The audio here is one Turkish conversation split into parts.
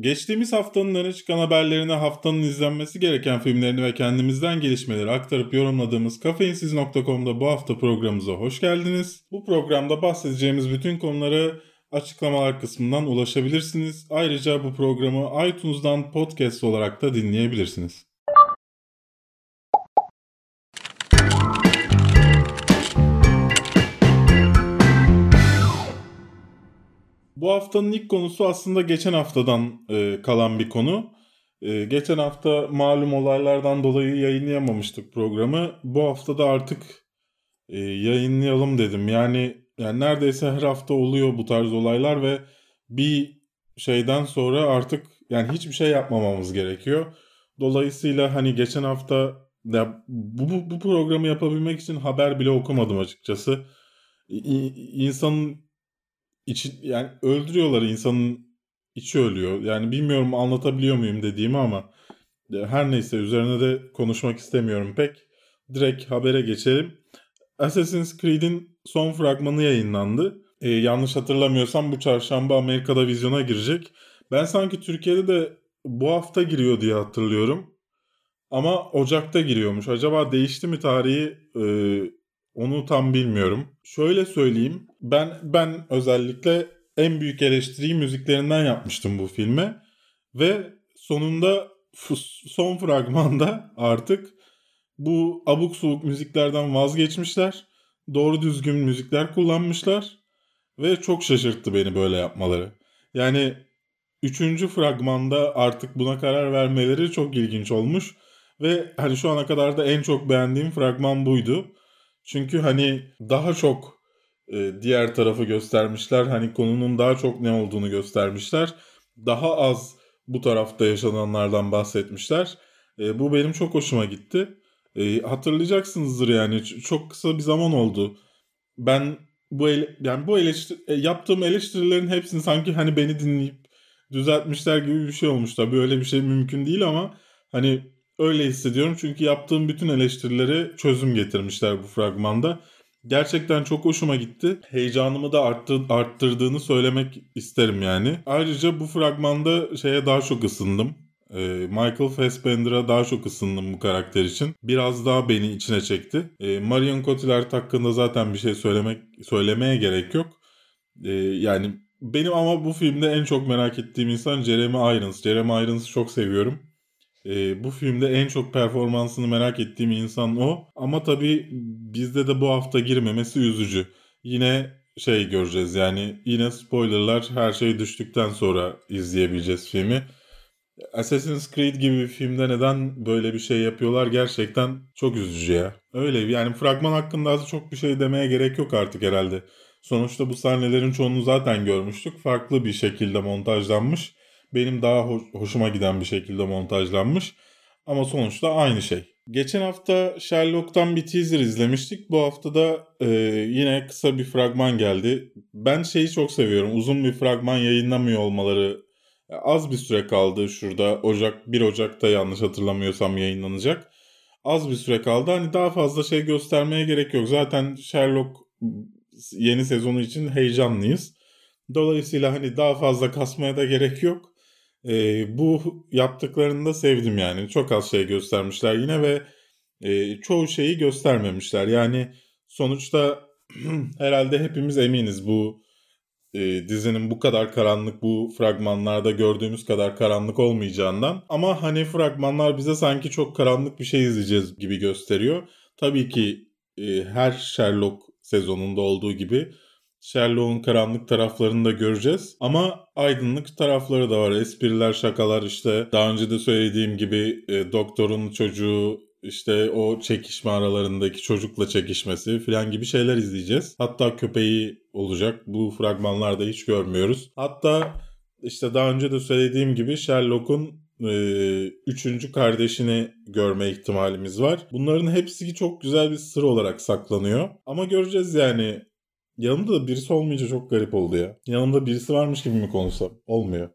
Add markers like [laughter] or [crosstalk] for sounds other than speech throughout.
Geçtiğimiz haftanın öne çıkan haberlerini, haftanın izlenmesi gereken filmlerini ve kendimizden gelişmeleri aktarıp yorumladığımız kafeinsiz.com'da bu hafta programımıza hoş geldiniz. Bu programda bahsedeceğimiz bütün konuları açıklamalar kısmından ulaşabilirsiniz. Ayrıca bu programı iTunes'dan podcast olarak da dinleyebilirsiniz. Bu haftanın ilk konusu aslında geçen haftadan e, kalan bir konu. E, geçen hafta malum olaylardan dolayı yayınlayamamıştık programı. Bu hafta da artık e, yayınlayalım dedim. Yani yani neredeyse her hafta oluyor bu tarz olaylar ve bir şeyden sonra artık yani hiçbir şey yapmamamız gerekiyor. Dolayısıyla hani geçen hafta ya bu, bu, bu programı yapabilmek için haber bile okumadım açıkçası. İ, insanın içi yani öldürüyorlar insanın içi ölüyor. Yani bilmiyorum anlatabiliyor muyum dediğimi ama her neyse üzerine de konuşmak istemiyorum pek. Direkt habere geçelim. Assassin's Creed'in son fragmanı yayınlandı. Ee, yanlış hatırlamıyorsam bu çarşamba Amerika'da vizyona girecek. Ben sanki Türkiye'de de bu hafta giriyor diye hatırlıyorum. Ama Ocak'ta giriyormuş. Acaba değişti mi tarihi? Ee, onu tam bilmiyorum. Şöyle söyleyeyim. Ben ben özellikle en büyük eleştiriyi müziklerinden yapmıştım bu filme. Ve sonunda son fragmanda artık bu abuk subuk müziklerden vazgeçmişler. Doğru düzgün müzikler kullanmışlar. Ve çok şaşırttı beni böyle yapmaları. Yani üçüncü fragmanda artık buna karar vermeleri çok ilginç olmuş. Ve hani şu ana kadar da en çok beğendiğim fragman buydu. Çünkü hani daha çok e, diğer tarafı göstermişler. Hani konunun daha çok ne olduğunu göstermişler. Daha az bu tarafta yaşananlardan bahsetmişler. E, bu benim çok hoşuma gitti. E, hatırlayacaksınızdır yani çok kısa bir zaman oldu. Ben bu ele, yani bu eleştir e, yaptığım eleştirilerin hepsini sanki hani beni dinleyip düzeltmişler gibi bir şey olmuş. Tabii öyle bir şey mümkün değil ama hani Öyle hissediyorum çünkü yaptığım bütün eleştirilere çözüm getirmişler bu fragmanda. Gerçekten çok hoşuma gitti. Heyecanımı da arttı, arttırdığını söylemek isterim yani. Ayrıca bu fragmanda şeye daha çok ısındım. Ee, Michael Fassbender'a daha çok ısındım bu karakter için. Biraz daha beni içine çekti. Ee, Marion Cotillard hakkında zaten bir şey söylemek söylemeye gerek yok. Ee, yani benim ama bu filmde en çok merak ettiğim insan Jeremy Irons. Jeremy Irons'ı çok seviyorum. E, bu filmde en çok performansını merak ettiğim insan o. Ama tabii bizde de bu hafta girmemesi üzücü. Yine şey göreceğiz yani yine spoilerlar her şey düştükten sonra izleyebileceğiz filmi. Assassin's Creed gibi bir filmde neden böyle bir şey yapıyorlar gerçekten çok üzücü ya. Öyle yani fragman hakkında az çok bir şey demeye gerek yok artık herhalde. Sonuçta bu sahnelerin çoğunu zaten görmüştük. Farklı bir şekilde montajlanmış benim daha hoş, hoşuma giden bir şekilde montajlanmış. Ama sonuçta aynı şey. Geçen hafta Sherlock'tan bir teaser izlemiştik. Bu hafta da e, yine kısa bir fragman geldi. Ben şeyi çok seviyorum. Uzun bir fragman yayınlamıyor olmaları. Az bir süre kaldı şurada. Ocak 1 Ocak'ta yanlış hatırlamıyorsam yayınlanacak. Az bir süre kaldı. Hani daha fazla şey göstermeye gerek yok. Zaten Sherlock yeni sezonu için heyecanlıyız. Dolayısıyla hani daha fazla kasmaya da gerek yok. E, bu yaptıklarını da sevdim yani. Çok az şey göstermişler yine ve e, çoğu şeyi göstermemişler. Yani sonuçta [clears throat] herhalde hepimiz eminiz bu e, dizinin bu kadar karanlık, bu fragmanlarda gördüğümüz kadar karanlık olmayacağından. Ama hani fragmanlar bize sanki çok karanlık bir şey izleyeceğiz gibi gösteriyor. Tabii ki e, her Sherlock sezonunda olduğu gibi Sherlock'un karanlık taraflarını da göreceğiz. Ama aydınlık tarafları da var. Espriler, şakalar işte daha önce de söylediğim gibi e, doktorun çocuğu işte o çekişme aralarındaki çocukla çekişmesi falan gibi şeyler izleyeceğiz. Hatta köpeği olacak. Bu fragmanlarda hiç görmüyoruz. Hatta işte daha önce de söylediğim gibi Sherlock'un e, üçüncü kardeşini görme ihtimalimiz var. Bunların hepsi çok güzel bir sır olarak saklanıyor. Ama göreceğiz yani Yanımda da birisi olmayınca çok garip oldu ya. Yanımda birisi varmış gibi mi konuşsam? Olmuyor.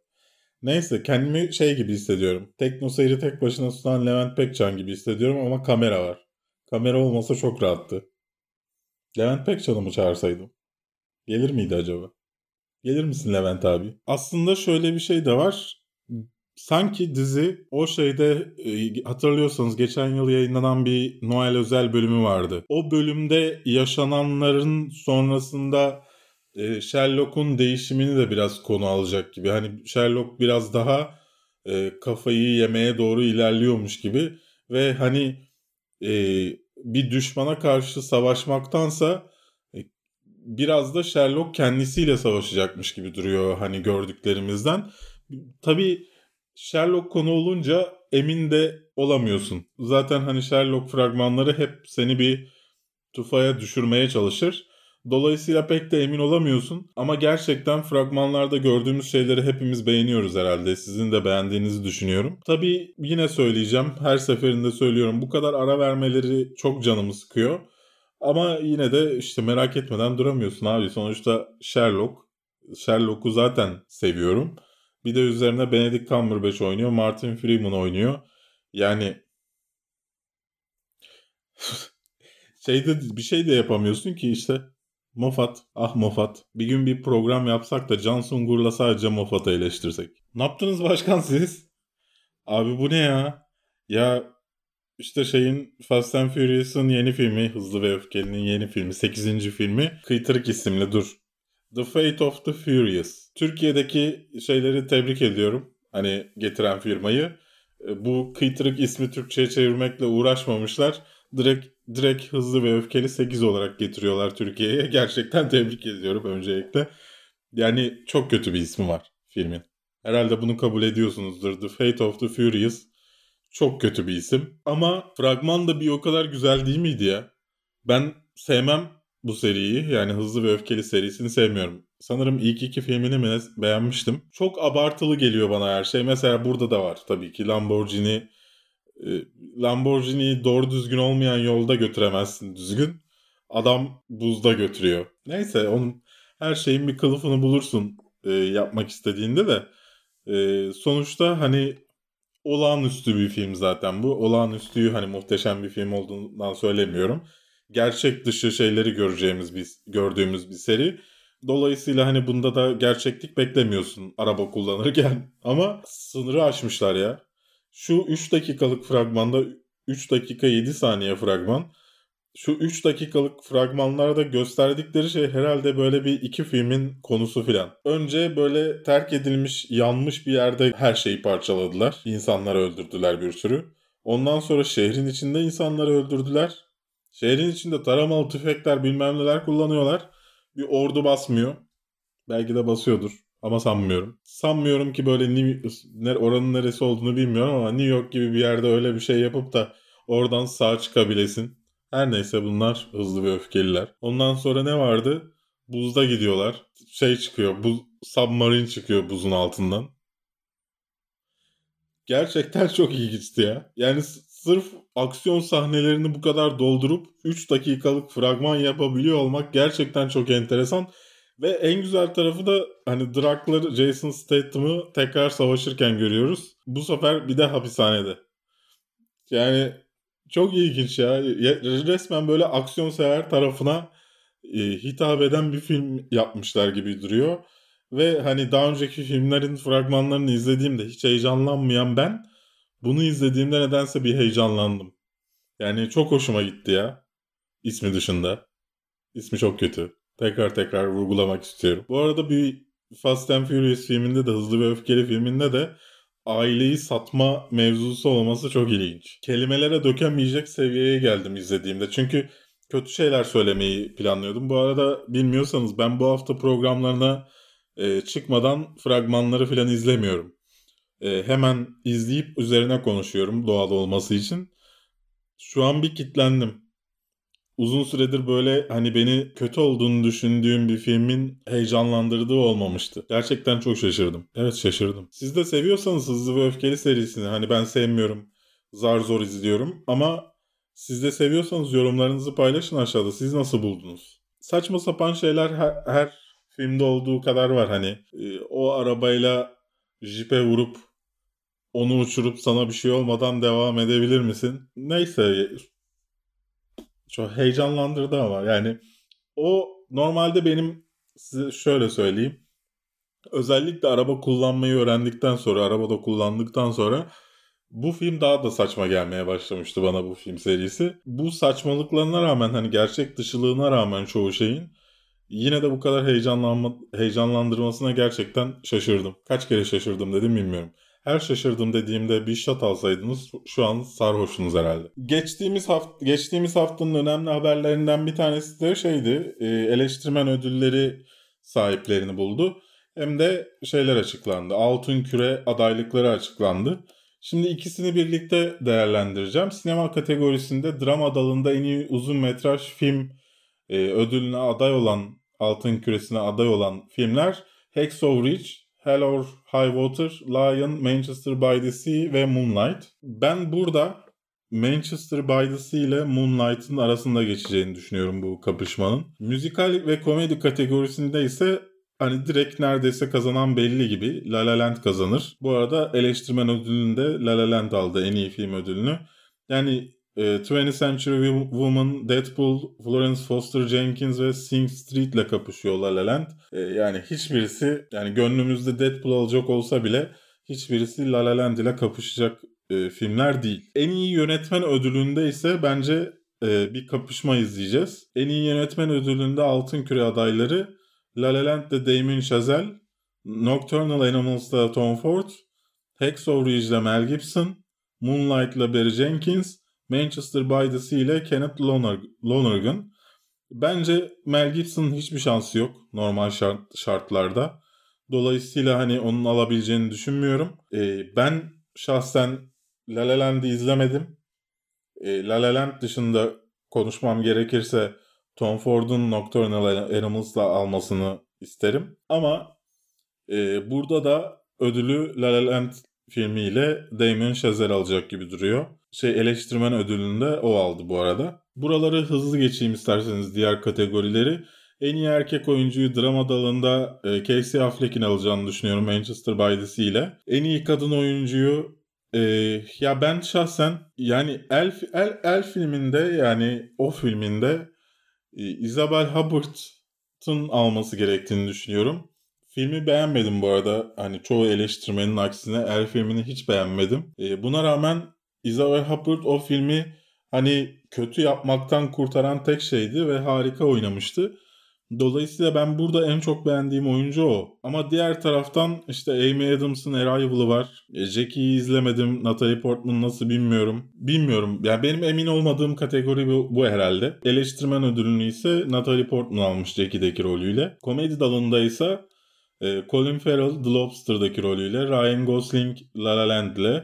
Neyse kendimi şey gibi hissediyorum. Tekno seyri tek başına tutan Levent Pekcan gibi hissediyorum ama kamera var. Kamera olmasa çok rahattı. Levent Pekcan'ı mı çağırsaydım? Gelir miydi acaba? Gelir misin Levent abi? Aslında şöyle bir şey de var. Sanki dizi o şeyde e, hatırlıyorsanız geçen yıl yayınlanan bir Noel özel bölümü vardı. O bölümde yaşananların sonrasında e, Sherlock'un değişimini de biraz konu alacak gibi. Hani Sherlock biraz daha e, kafayı yemeye doğru ilerliyormuş gibi ve hani e, bir düşmana karşı savaşmaktansa biraz da Sherlock kendisiyle savaşacakmış gibi duruyor hani gördüklerimizden. Tabii Sherlock konu olunca emin de olamıyorsun. Zaten hani Sherlock fragmanları hep seni bir tufaya düşürmeye çalışır. Dolayısıyla pek de emin olamıyorsun ama gerçekten fragmanlarda gördüğümüz şeyleri hepimiz beğeniyoruz herhalde. Sizin de beğendiğinizi düşünüyorum. Tabii yine söyleyeceğim. Her seferinde söylüyorum. Bu kadar ara vermeleri çok canımı sıkıyor. Ama yine de işte merak etmeden duramıyorsun abi. Sonuçta Sherlock. Sherlock'u zaten seviyorum. Bir de üzerine Benedict Cumberbatch oynuyor. Martin Freeman oynuyor. Yani [laughs] şeyde bir şey de yapamıyorsun ki işte Moffat, ah Moffat. Bir gün bir program yapsak da Can Sungur'la sadece Moffat'ı eleştirsek. Ne yaptınız başkan siz? Abi bu ne ya? Ya işte şeyin Fast and Furious'ın yeni filmi, Hızlı ve Öfkeli'nin yeni filmi, 8. filmi Kıytırık isimli dur. The Fate of the Furious. Türkiye'deki şeyleri tebrik ediyorum. Hani getiren firmayı. E, bu kıytırık ismi Türkçe'ye çevirmekle uğraşmamışlar. Direkt direkt hızlı ve öfkeli 8 olarak getiriyorlar Türkiye'ye. [laughs] Gerçekten tebrik ediyorum öncelikle. Yani çok kötü bir ismi var filmin. Herhalde bunu kabul ediyorsunuzdur. The Fate of the Furious. Çok kötü bir isim. Ama fragman da bir o kadar güzel değil miydi ya? Ben sevmem bu seriyi. Yani Hızlı ve Öfkeli serisini sevmiyorum. Sanırım ilk iki filmini mi beğenmiştim. Çok abartılı geliyor bana her şey. Mesela burada da var tabii ki Lamborghini e, Lamborghini'yi doğru düzgün olmayan yolda götüremezsin düzgün. Adam buzda götürüyor. Neyse onun her şeyin bir kılıfını bulursun e, yapmak istediğinde de. E, sonuçta hani olağanüstü bir film zaten bu. Olağanüstüyü hani muhteşem bir film olduğundan söylemiyorum. Gerçek dışı şeyleri göreceğimiz bir gördüğümüz bir seri. Dolayısıyla hani bunda da gerçeklik beklemiyorsun araba kullanırken. [laughs] Ama sınırı aşmışlar ya. Şu 3 dakikalık fragmanda 3 dakika 7 saniye fragman. Şu 3 dakikalık fragmanlarda gösterdikleri şey herhalde böyle bir iki filmin konusu filan. Önce böyle terk edilmiş, yanmış bir yerde her şeyi parçaladılar. İnsanları öldürdüler bir sürü. Ondan sonra şehrin içinde insanları öldürdüler. Şehrin içinde taramalı tüfekler bilmem neler kullanıyorlar. Bir ordu basmıyor. Belki de basıyordur. Ama sanmıyorum. Sanmıyorum ki böyle New, oranın neresi olduğunu bilmiyorum ama New York gibi bir yerde öyle bir şey yapıp da oradan sağ çıkabilesin. Her neyse bunlar hızlı ve öfkeliler. Ondan sonra ne vardı? Buzda gidiyorlar. Şey çıkıyor. Buz, submarine çıkıyor buzun altından. Gerçekten [laughs] çok ilginçti ya. Yani sırf aksiyon sahnelerini bu kadar doldurup 3 dakikalık fragman yapabiliyor olmak gerçekten çok enteresan. Ve en güzel tarafı da hani Drak'ları Jason Statham'ı tekrar savaşırken görüyoruz. Bu sefer bir de hapishanede. Yani çok ilginç ya. Resmen böyle aksiyon sever tarafına e, hitap eden bir film yapmışlar gibi duruyor. Ve hani daha önceki filmlerin fragmanlarını izlediğimde hiç heyecanlanmayan ben bunu izlediğimde nedense bir heyecanlandım. Yani çok hoşuma gitti ya. İsmi dışında. İsmi çok kötü tekrar tekrar vurgulamak istiyorum. Bu arada bir Fast and Furious filminde de Hızlı ve Öfkeli filminde de aileyi satma mevzusu olması çok ilginç. Kelimelere dökemeyecek seviyeye geldim izlediğimde. Çünkü kötü şeyler söylemeyi planlıyordum. Bu arada bilmiyorsanız ben bu hafta programlarına e, çıkmadan fragmanları falan izlemiyorum. E, hemen izleyip üzerine konuşuyorum doğal olması için. Şu an bir kitlendim uzun süredir böyle hani beni kötü olduğunu düşündüğüm bir filmin heyecanlandırdığı olmamıştı. Gerçekten çok şaşırdım. Evet şaşırdım. Siz de seviyorsanız Hızlı ve Öfkeli serisini hani ben sevmiyorum. Zar zor izliyorum ama siz de seviyorsanız yorumlarınızı paylaşın aşağıda. Siz nasıl buldunuz? Saçma sapan şeyler her, her filmde olduğu kadar var hani. E, o arabayla jipe vurup onu uçurup sana bir şey olmadan devam edebilir misin? Neyse çok heyecanlandırdı ama yani o normalde benim size şöyle söyleyeyim. Özellikle araba kullanmayı öğrendikten sonra, arabada kullandıktan sonra bu film daha da saçma gelmeye başlamıştı bana bu film serisi. Bu saçmalıklarına rağmen hani gerçek dışılığına rağmen çoğu şeyin yine de bu kadar heyecanlanma, heyecanlandırmasına gerçekten şaşırdım. Kaç kere şaşırdım dedim bilmiyorum. Her şaşırdım dediğimde bir shot alsaydınız şu an sarhoşsunuz herhalde. Geçtiğimiz hafta geçtiğimiz haftanın önemli haberlerinden bir tanesi de şeydi. E, eleştirmen ödülleri sahiplerini buldu. Hem de şeyler açıklandı. Altın Küre adaylıkları açıklandı. Şimdi ikisini birlikte değerlendireceğim. Sinema kategorisinde drama dalında en iyi uzun metraj film e, ödülüne aday olan, altın küresine aday olan filmler Hacksaw Ridge, Hell or High Water, Lion, Manchester by the Sea ve Moonlight. Ben burada Manchester by the Sea ile Moonlight'ın arasında geçeceğini düşünüyorum bu kapışmanın. Müzikal ve komedi kategorisinde ise hani direkt neredeyse kazanan belli gibi La La Land kazanır. Bu arada eleştirmen ödülünü de La La Land aldı en iyi film ödülünü. Yani e, 20th Century Woman, Deadpool, Florence Foster Jenkins ve Sing Street ile kapışıyor La La Land. E, yani hiçbirisi yani gönlümüzde Deadpool alacak olsa bile hiçbirisi La La Land ile kapışacak e, filmler değil. En iyi yönetmen ödülünde ise bence e, bir kapışma izleyeceğiz. En iyi yönetmen ödülünde Altın Küre adayları La La Land'de Damien Chazelle, Nocturnal Animals'da Tom Ford, Hacksaw Ridge'de Mel Gibson, Moonlight'la Barry Jenkins, Manchester by the Sea ile Kenneth Lonergan. Bence Mel Gibson'ın hiçbir şansı yok normal şart, şartlarda. Dolayısıyla hani onun alabileceğini düşünmüyorum. Ee, ben şahsen La La Land'i izlemedim. Ee, La La Land dışında konuşmam gerekirse Tom Ford'un Nocturnal Animals'la almasını isterim. Ama e, burada da ödülü La La Land filmiyle Damien Chazelle alacak gibi duruyor. Şey eleştirmen ödülünü de o aldı bu arada. Buraları hızlı geçeyim isterseniz diğer kategorileri. En iyi erkek oyuncuyu drama dalında e, Casey Affleck'in alacağını düşünüyorum Manchester by the Sea ile. En iyi kadın oyuncuyu e, ya ben şahsen yani El, El, El filminde yani o filminde e, Isabel Hubbart'ın alması gerektiğini düşünüyorum. Filmi beğenmedim bu arada. Hani çoğu eleştirmenin aksine El filmini hiç beğenmedim. E, buna rağmen Isabel Huppert o filmi hani kötü yapmaktan kurtaran tek şeydi ve harika oynamıştı. Dolayısıyla ben burada en çok beğendiğim oyuncu o. Ama diğer taraftan işte Amy Adams'ın Arrival'ı var. E, Jackie'yi izlemedim. Natalie Portman nasıl bilmiyorum. Bilmiyorum. Yani benim emin olmadığım kategori bu, bu herhalde. Eleştirmen ödülünü ise Natalie Portman almış Jackie'deki rolüyle. Komedi dalında ise e, Colin Farrell The Lobster'daki rolüyle, Ryan Gosling La La Land'le,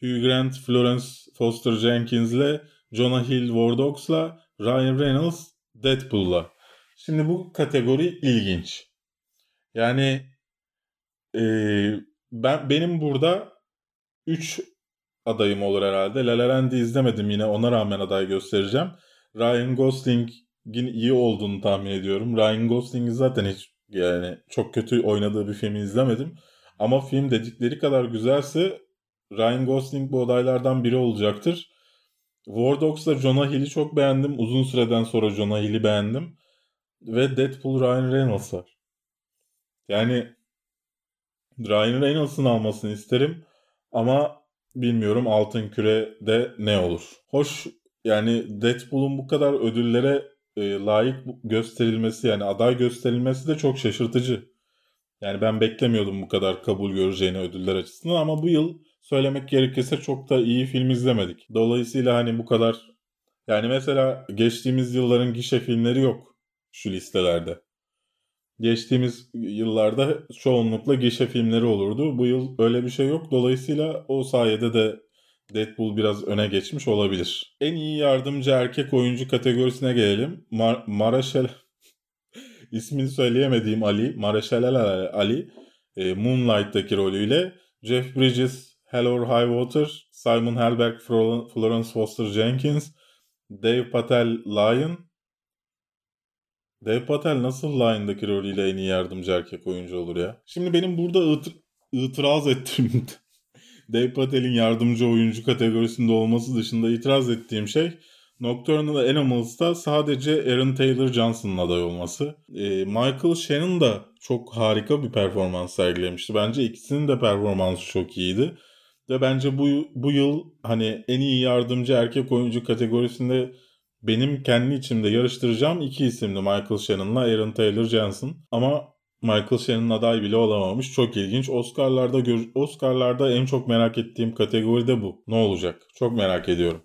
Hugh Grant Florence Foster Jenkins'le, Jonah Hill War Dogs'la, Ryan Reynolds Deadpool'la. Şimdi bu kategori ilginç. Yani e, ben benim burada 3 adayım olur herhalde. La La Land'i izlemedim yine ona rağmen aday göstereceğim. Ryan Gosling'in iyi olduğunu tahmin ediyorum. Ryan Gosling'i zaten hiç yani çok kötü oynadığı bir filmi izlemedim. Ama film dedikleri kadar güzelse Ryan Gosling bu adaylardan biri olacaktır. War Dogs'la Jonah Hill'i çok beğendim. Uzun süreden sonra Jonah Hill'i beğendim ve Deadpool Ryan Reynolds var. Yani Ryan Reynolds'ın almasını isterim ama bilmiyorum Altın Küre'de ne olur. Hoş yani Deadpool'un bu kadar ödüllere e, layık gösterilmesi yani aday gösterilmesi de çok şaşırtıcı. Yani ben beklemiyordum bu kadar kabul göreceğini ödüller açısından ama bu yıl söylemek gerekirse çok da iyi film izlemedik. Dolayısıyla hani bu kadar yani mesela geçtiğimiz yılların gişe filmleri yok şu listelerde. Geçtiğimiz yıllarda çoğunlukla gişe filmleri olurdu. Bu yıl öyle bir şey yok. Dolayısıyla o sayede de Deadpool biraz öne geçmiş olabilir. En iyi yardımcı erkek oyuncu kategorisine gelelim. Mar Maraşel [laughs] ismini söyleyemediğim Ali, Maraşel Ali e, Moonlight'taki rolüyle Jeff Bridges, Hell or High Water, Simon Helberg, Florence Foster Jenkins, Dave Patel Lion, Dev Patel nasıl Line'daki rolüyle en iyi yardımcı erkek oyuncu olur ya? Şimdi benim burada ıtır, itiraz ettiğim [laughs] Dev Patel'in yardımcı oyuncu kategorisinde olması dışında itiraz ettiğim şey Nocturnal Animals'ta sadece Aaron Taylor Johnson'ın aday olması. E, Michael Shannon da çok harika bir performans sergilemişti. Bence ikisinin de performansı çok iyiydi. Ve bence bu, bu yıl hani en iyi yardımcı erkek oyuncu kategorisinde benim kendi içimde yarıştıracağım iki isimdi Michael Shannon'la Aaron Taylor Johnson. Ama Michael Shannon aday bile olamamış. Çok ilginç. Oscar'larda Oscar'larda en çok merak ettiğim kategori de bu. Ne olacak? Çok merak ediyorum.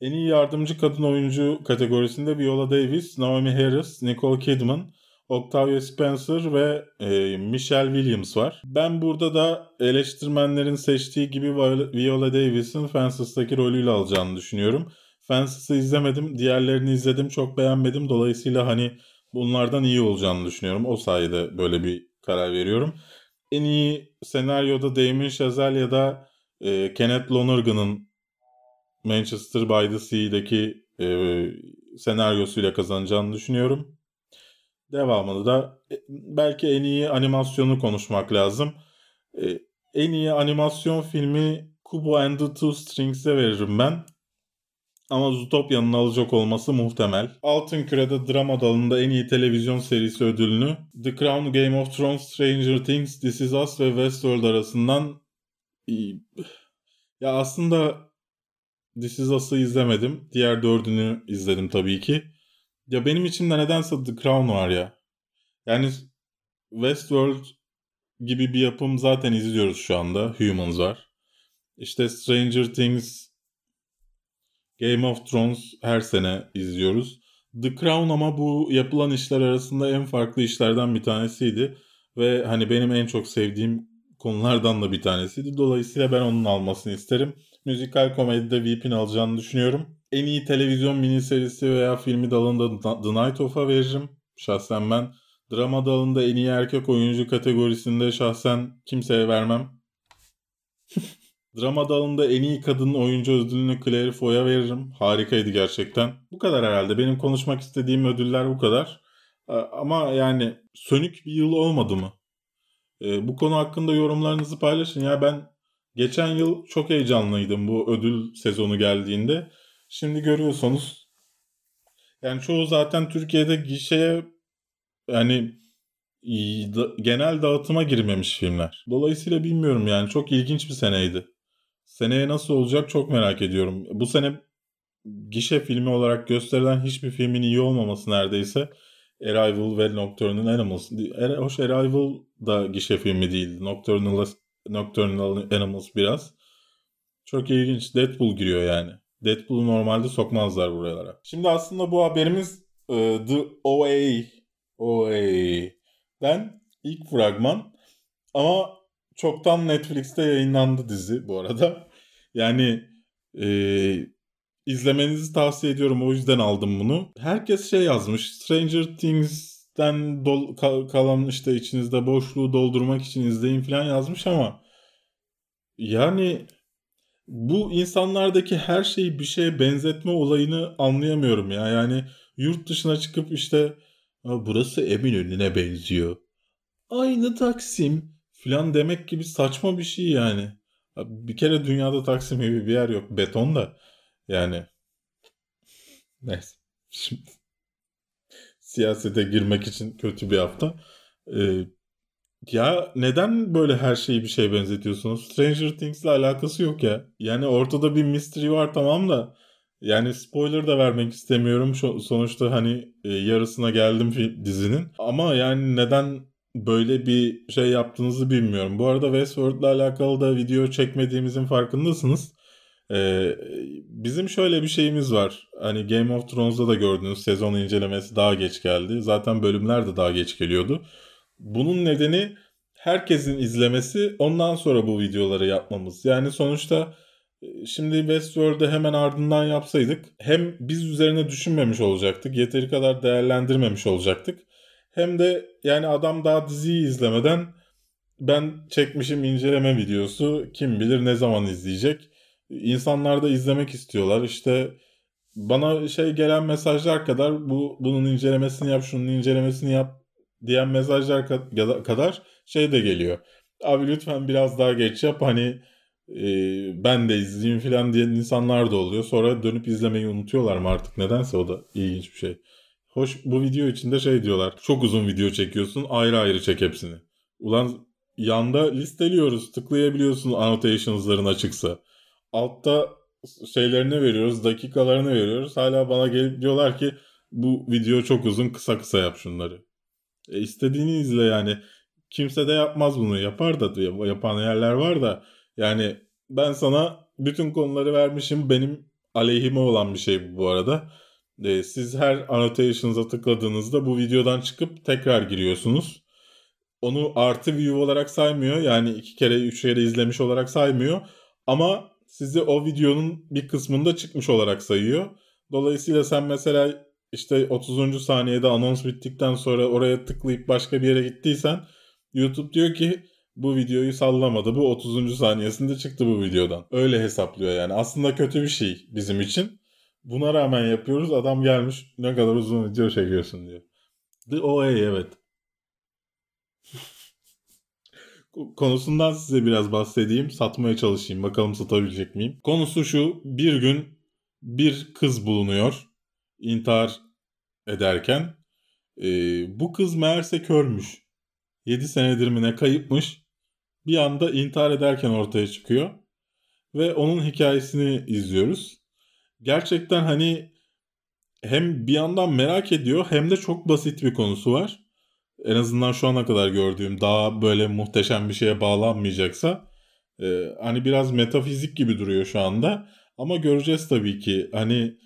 En iyi yardımcı kadın oyuncu kategorisinde Viola Davis, Naomi Harris, Nicole Kidman, Octavia Spencer ve e, Michelle Williams var. Ben burada da eleştirmenlerin seçtiği gibi Viola Davis'in Fences'taki rolüyle alacağını düşünüyorum. Fences'ı izlemedim, diğerlerini izledim, çok beğenmedim. Dolayısıyla hani bunlardan iyi olacağını düşünüyorum. O sayede böyle bir karar veriyorum. En iyi senaryoda Damien Chazelle ya da e, Kenneth Lonergan'ın Manchester by the Sea'deki e, senaryosuyla kazanacağını düşünüyorum. Devamını da e, belki en iyi animasyonu konuşmak lazım. E, en iyi animasyon filmi Kubo and the Two Strings'e veririm ben. Ama Zootopia'nın alacak olması muhtemel. Altın Küre'de drama dalında en iyi televizyon serisi ödülünü The Crown, Game of Thrones, Stranger Things, This Is Us ve Westworld arasından ya aslında This Is Us'ı izlemedim. Diğer dördünü izledim tabii ki. Ya benim içimde nedense The Crown var ya. Yani Westworld gibi bir yapım zaten izliyoruz şu anda. Humans var. İşte Stranger Things, Game of Thrones her sene izliyoruz. The Crown ama bu yapılan işler arasında en farklı işlerden bir tanesiydi. Ve hani benim en çok sevdiğim konulardan da bir tanesiydi. Dolayısıyla ben onun almasını isterim. Müzikal komedide Veep'in alacağını düşünüyorum. En iyi televizyon miniserisi veya filmi dalında The Night Of'a veririm. Şahsen ben. Drama dalında en iyi erkek oyuncu kategorisinde şahsen kimseye vermem. Drama dalında en iyi kadın oyuncu ödülünü Claire Foy'a veririm. Harikaydı gerçekten. Bu kadar herhalde. Benim konuşmak istediğim ödüller bu kadar. Ama yani sönük bir yıl olmadı mı? Bu konu hakkında yorumlarınızı paylaşın. Ya ben geçen yıl çok heyecanlıydım bu ödül sezonu geldiğinde. Şimdi görüyorsunuz yani çoğu zaten Türkiye'de gişeye yani genel dağıtıma girmemiş filmler. Dolayısıyla bilmiyorum yani çok ilginç bir seneydi. Seneye nasıl olacak çok merak ediyorum. Bu sene gişe filmi olarak gösterilen hiçbir filmin iyi olmaması neredeyse. Arrival ve Nocturnal Animals. Hoş Arrival da gişe filmi değildi. Nocturnal, Nocturnal Animals biraz. Çok ilginç. Deadpool giriyor yani. Deadpool'u normalde sokmazlar buralara. Şimdi aslında bu haberimiz e, The OA OA'den ilk fragman. Ama çoktan Netflix'te yayınlandı dizi bu arada. Yani e, izlemenizi tavsiye ediyorum. O yüzden aldım bunu. Herkes şey yazmış. Stranger Things'ten dol, kalan işte içinizde boşluğu doldurmak için izleyin falan yazmış ama yani bu insanlardaki her şeyi bir şeye benzetme olayını anlayamıyorum ya. Yani yurt dışına çıkıp işte burası Eminönü'ne benziyor. Aynı Taksim falan demek gibi saçma bir şey yani. Bir kere dünyada Taksim gibi bir yer yok. Beton da yani. Neyse. Şimdi siyasete girmek için kötü bir hafta. Ee, ya neden böyle her şeyi bir şeye benzetiyorsunuz? Stranger Things'le alakası yok ya. Yani ortada bir mystery var tamam da yani spoiler da vermek istemiyorum. Sonuçta hani e, yarısına geldim dizinin. Ama yani neden böyle bir şey yaptığınızı bilmiyorum. Bu arada Westworld'la alakalı da video çekmediğimizin farkındasınız. Ee, bizim şöyle bir şeyimiz var. Hani Game of Thrones'da da gördüğünüz sezon incelemesi daha geç geldi. Zaten bölümler de daha geç geliyordu. Bunun nedeni herkesin izlemesi ondan sonra bu videoları yapmamız. Yani sonuçta e, şimdi Westworld'ı hemen ardından yapsaydık hem biz üzerine düşünmemiş olacaktık. Yeteri kadar değerlendirmemiş olacaktık. Hem de yani adam daha diziyi izlemeden ben çekmişim inceleme videosu kim bilir ne zaman izleyecek. İnsanlar da izlemek istiyorlar. İşte bana şey gelen mesajlar kadar bu bunun incelemesini yap, şunun incelemesini yap diyen mesajlar kadar şey de geliyor. Abi lütfen biraz daha geç yap hani e, ben de izleyeyim falan diyen insanlar da oluyor. Sonra dönüp izlemeyi unutuyorlar mı artık nedense o da ilginç bir şey. Hoş bu video içinde şey diyorlar. Çok uzun video çekiyorsun ayrı ayrı çek hepsini. Ulan yanda listeliyoruz tıklayabiliyorsun annotations'ların açıksa. Altta şeylerini veriyoruz dakikalarını veriyoruz. Hala bana gelip diyorlar ki bu video çok uzun kısa kısa yap şunları. E istediğini izle yani. Kimse de yapmaz bunu. Yapar da yapan yerler var da yani ben sana bütün konuları vermişim. Benim aleyhime olan bir şey bu arada. E, siz her annotations'a tıkladığınızda bu videodan çıkıp tekrar giriyorsunuz. Onu artı view olarak saymıyor. Yani iki kere, üç kere izlemiş olarak saymıyor. Ama sizi o videonun bir kısmında çıkmış olarak sayıyor. Dolayısıyla sen mesela işte 30. saniyede anons bittikten sonra oraya tıklayıp başka bir yere gittiysen YouTube diyor ki bu videoyu sallamadı. Bu 30. saniyesinde çıktı bu videodan. Öyle hesaplıyor yani. Aslında kötü bir şey bizim için. Buna rağmen yapıyoruz. Adam gelmiş ne kadar uzun video çekiyorsun diyor. The OA evet. Konusundan size biraz bahsedeyim. Satmaya çalışayım. Bakalım satabilecek miyim? Konusu şu. Bir gün bir kız bulunuyor. İntihar ederken. E, bu kız meğerse körmüş. 7 senedir mi ne kayıpmış. Bir anda intihar ederken ortaya çıkıyor. Ve onun hikayesini izliyoruz. Gerçekten hani hem bir yandan merak ediyor hem de çok basit bir konusu var. En azından şu ana kadar gördüğüm daha böyle muhteşem bir şeye bağlanmayacaksa e, hani biraz metafizik gibi duruyor şu anda. Ama göreceğiz tabii ki. Hani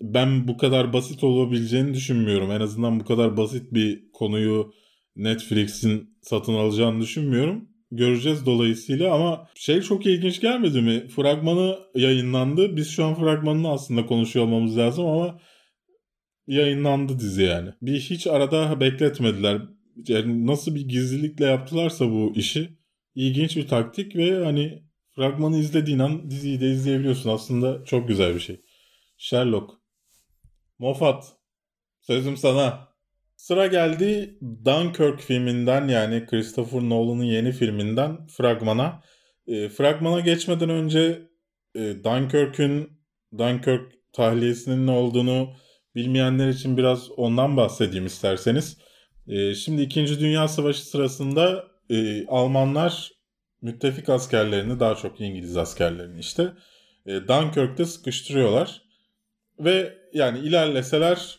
ben bu kadar basit olabileceğini düşünmüyorum. En azından bu kadar basit bir konuyu Netflix'in satın alacağını düşünmüyorum. Göreceğiz dolayısıyla ama şey çok ilginç gelmedi mi? Fragmanı yayınlandı. Biz şu an fragmanını aslında konuşuyor olmamız lazım ama yayınlandı dizi yani. Bir hiç arada bekletmediler. Yani nasıl bir gizlilikle yaptılarsa bu işi ilginç bir taktik ve hani fragmanı izlediğin an diziyi de izleyebiliyorsun. Aslında çok güzel bir şey. Sherlock. Moffat. Sözüm sana. Sıra geldi Dunkirk filminden yani Christopher Nolan'ın yeni filminden fragmana. E, fragmana geçmeden önce e, Dunkirk'ün Dunkirk tahliyesinin ne olduğunu bilmeyenler için biraz ondan bahsedeyim isterseniz. E, şimdi 2. Dünya Savaşı sırasında e, Almanlar müttefik askerlerini daha çok İngiliz askerlerini işte e, Dunkirk'te sıkıştırıyorlar. Ve yani ilerleseler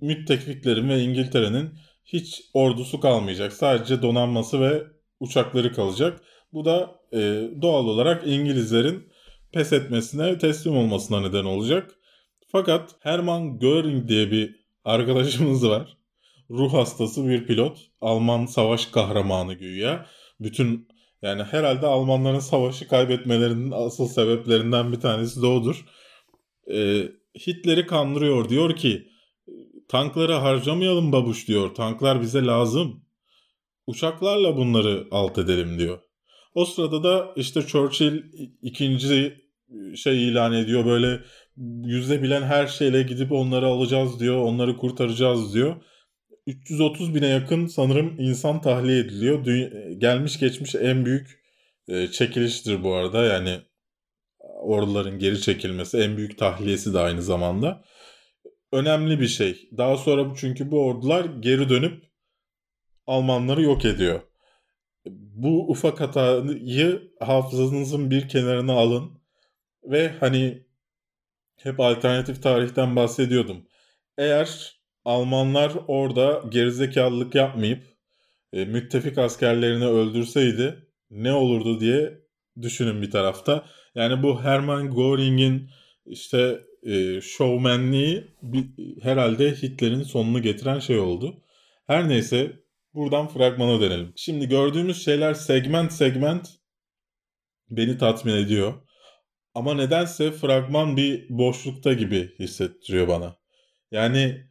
müttefiklerin ve İngiltere'nin hiç ordusu kalmayacak. Sadece donanması ve uçakları kalacak. Bu da e, doğal olarak İngilizlerin pes etmesine, teslim olmasına neden olacak. Fakat Hermann Göring diye bir arkadaşımız var. Ruh hastası bir pilot. Alman savaş kahramanı güya. Bütün yani herhalde Almanların savaşı kaybetmelerinin asıl sebeplerinden bir tanesi de odur. Ee, Hitler'i kandırıyor. Diyor ki tankları harcamayalım babuş diyor. Tanklar bize lazım. Uçaklarla bunları alt edelim diyor. O sırada da işte Churchill ikinci şey ilan ediyor. Böyle yüzde bilen her şeyle gidip onları alacağız diyor. Onları kurtaracağız diyor. 330 bine yakın sanırım insan tahliye ediliyor. Dünya, gelmiş geçmiş en büyük e, çekiliştir bu arada. Yani orduların geri çekilmesi en büyük tahliyesi de aynı zamanda. Önemli bir şey. Daha sonra çünkü bu ordular geri dönüp Almanları yok ediyor. Bu ufak hatayı hafızanızın bir kenarına alın ve hani hep alternatif tarihten bahsediyordum. Eğer Almanlar orada gerizekalılık yapmayıp e, müttefik askerlerini öldürseydi ne olurdu diye düşünün bir tarafta. Yani bu Hermann Göring'in işte e, şovmenliği bir, herhalde Hitler'in sonunu getiren şey oldu. Her neyse buradan fragmana dönelim. Şimdi gördüğümüz şeyler segment segment beni tatmin ediyor. Ama nedense fragman bir boşlukta gibi hissettiriyor bana. Yani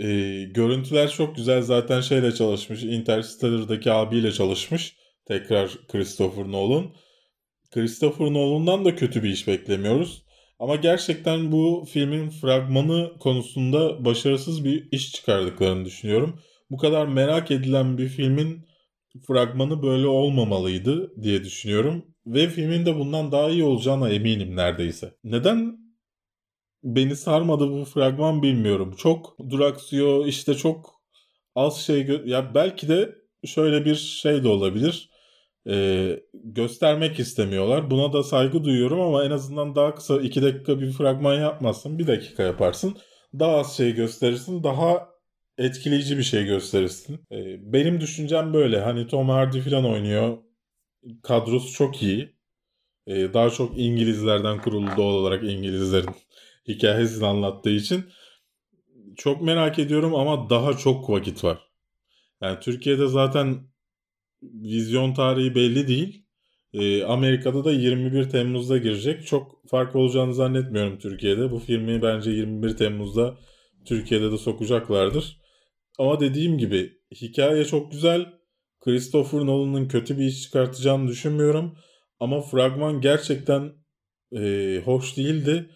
e, görüntüler çok güzel zaten şeyle çalışmış. Interstellar'daki abiyle çalışmış. Tekrar Christopher Nolan. Christopher Nolan'dan da kötü bir iş beklemiyoruz. Ama gerçekten bu filmin fragmanı konusunda başarısız bir iş çıkardıklarını düşünüyorum. Bu kadar merak edilen bir filmin fragmanı böyle olmamalıydı diye düşünüyorum. Ve filmin de bundan daha iyi olacağına eminim neredeyse. Neden beni sarmadı bu fragman bilmiyorum. Çok duraksıyor işte çok az şey gö- ya belki de şöyle bir şey de olabilir. Ee, göstermek istemiyorlar. Buna da saygı duyuyorum ama en azından daha kısa 2 dakika bir fragman yapmazsın. 1 dakika yaparsın. Daha az şey gösterirsin. Daha etkileyici bir şey gösterirsin. Ee, benim düşüncem böyle. Hani Tom Hardy falan oynuyor. Kadrosu çok iyi. Ee, daha çok İngilizlerden kurulu doğal olarak İngilizlerin [laughs] hikayesini anlattığı için çok merak ediyorum ama daha çok vakit var. Yani Türkiye'de zaten vizyon tarihi belli değil. Ee, Amerika'da da 21 Temmuz'da girecek. Çok fark olacağını zannetmiyorum Türkiye'de. Bu filmi bence 21 Temmuz'da Türkiye'de de sokacaklardır. Ama dediğim gibi hikaye çok güzel. Christopher Nolan'ın kötü bir iş çıkartacağını düşünmüyorum. Ama fragman gerçekten e, hoş değildi.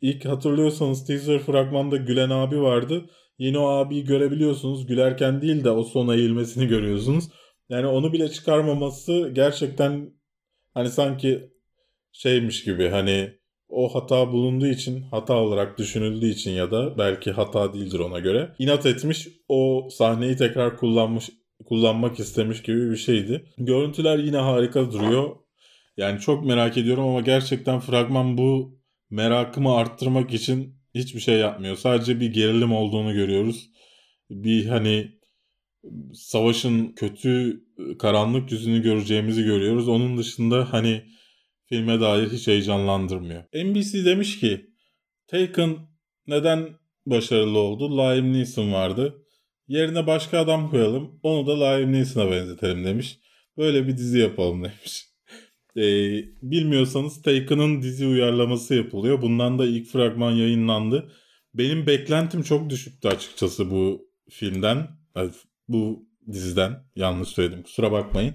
İlk hatırlıyorsanız teaser fragmanda Gülen abi vardı. Yine o abiyi görebiliyorsunuz. Gülerken değil de o son eğilmesini görüyorsunuz. Yani onu bile çıkarmaması gerçekten hani sanki şeymiş gibi hani o hata bulunduğu için hata olarak düşünüldüğü için ya da belki hata değildir ona göre inat etmiş o sahneyi tekrar kullanmış kullanmak istemiş gibi bir şeydi. Görüntüler yine harika duruyor. Yani çok merak ediyorum ama gerçekten fragman bu merakımı arttırmak için hiçbir şey yapmıyor. Sadece bir gerilim olduğunu görüyoruz. Bir hani savaşın kötü karanlık yüzünü göreceğimizi görüyoruz. Onun dışında hani filme dair hiç heyecanlandırmıyor. NBC demiş ki Taken neden başarılı oldu? Liam Neeson vardı. Yerine başka adam koyalım. Onu da Liam Neeson'a benzetelim demiş. Böyle bir dizi yapalım [laughs] demiş. E, bilmiyorsanız Taken'ın dizi uyarlaması yapılıyor. Bundan da ilk fragman yayınlandı. Benim beklentim çok düşüktü açıkçası bu filmden. Bu diziden. Yanlış söyledim kusura bakmayın.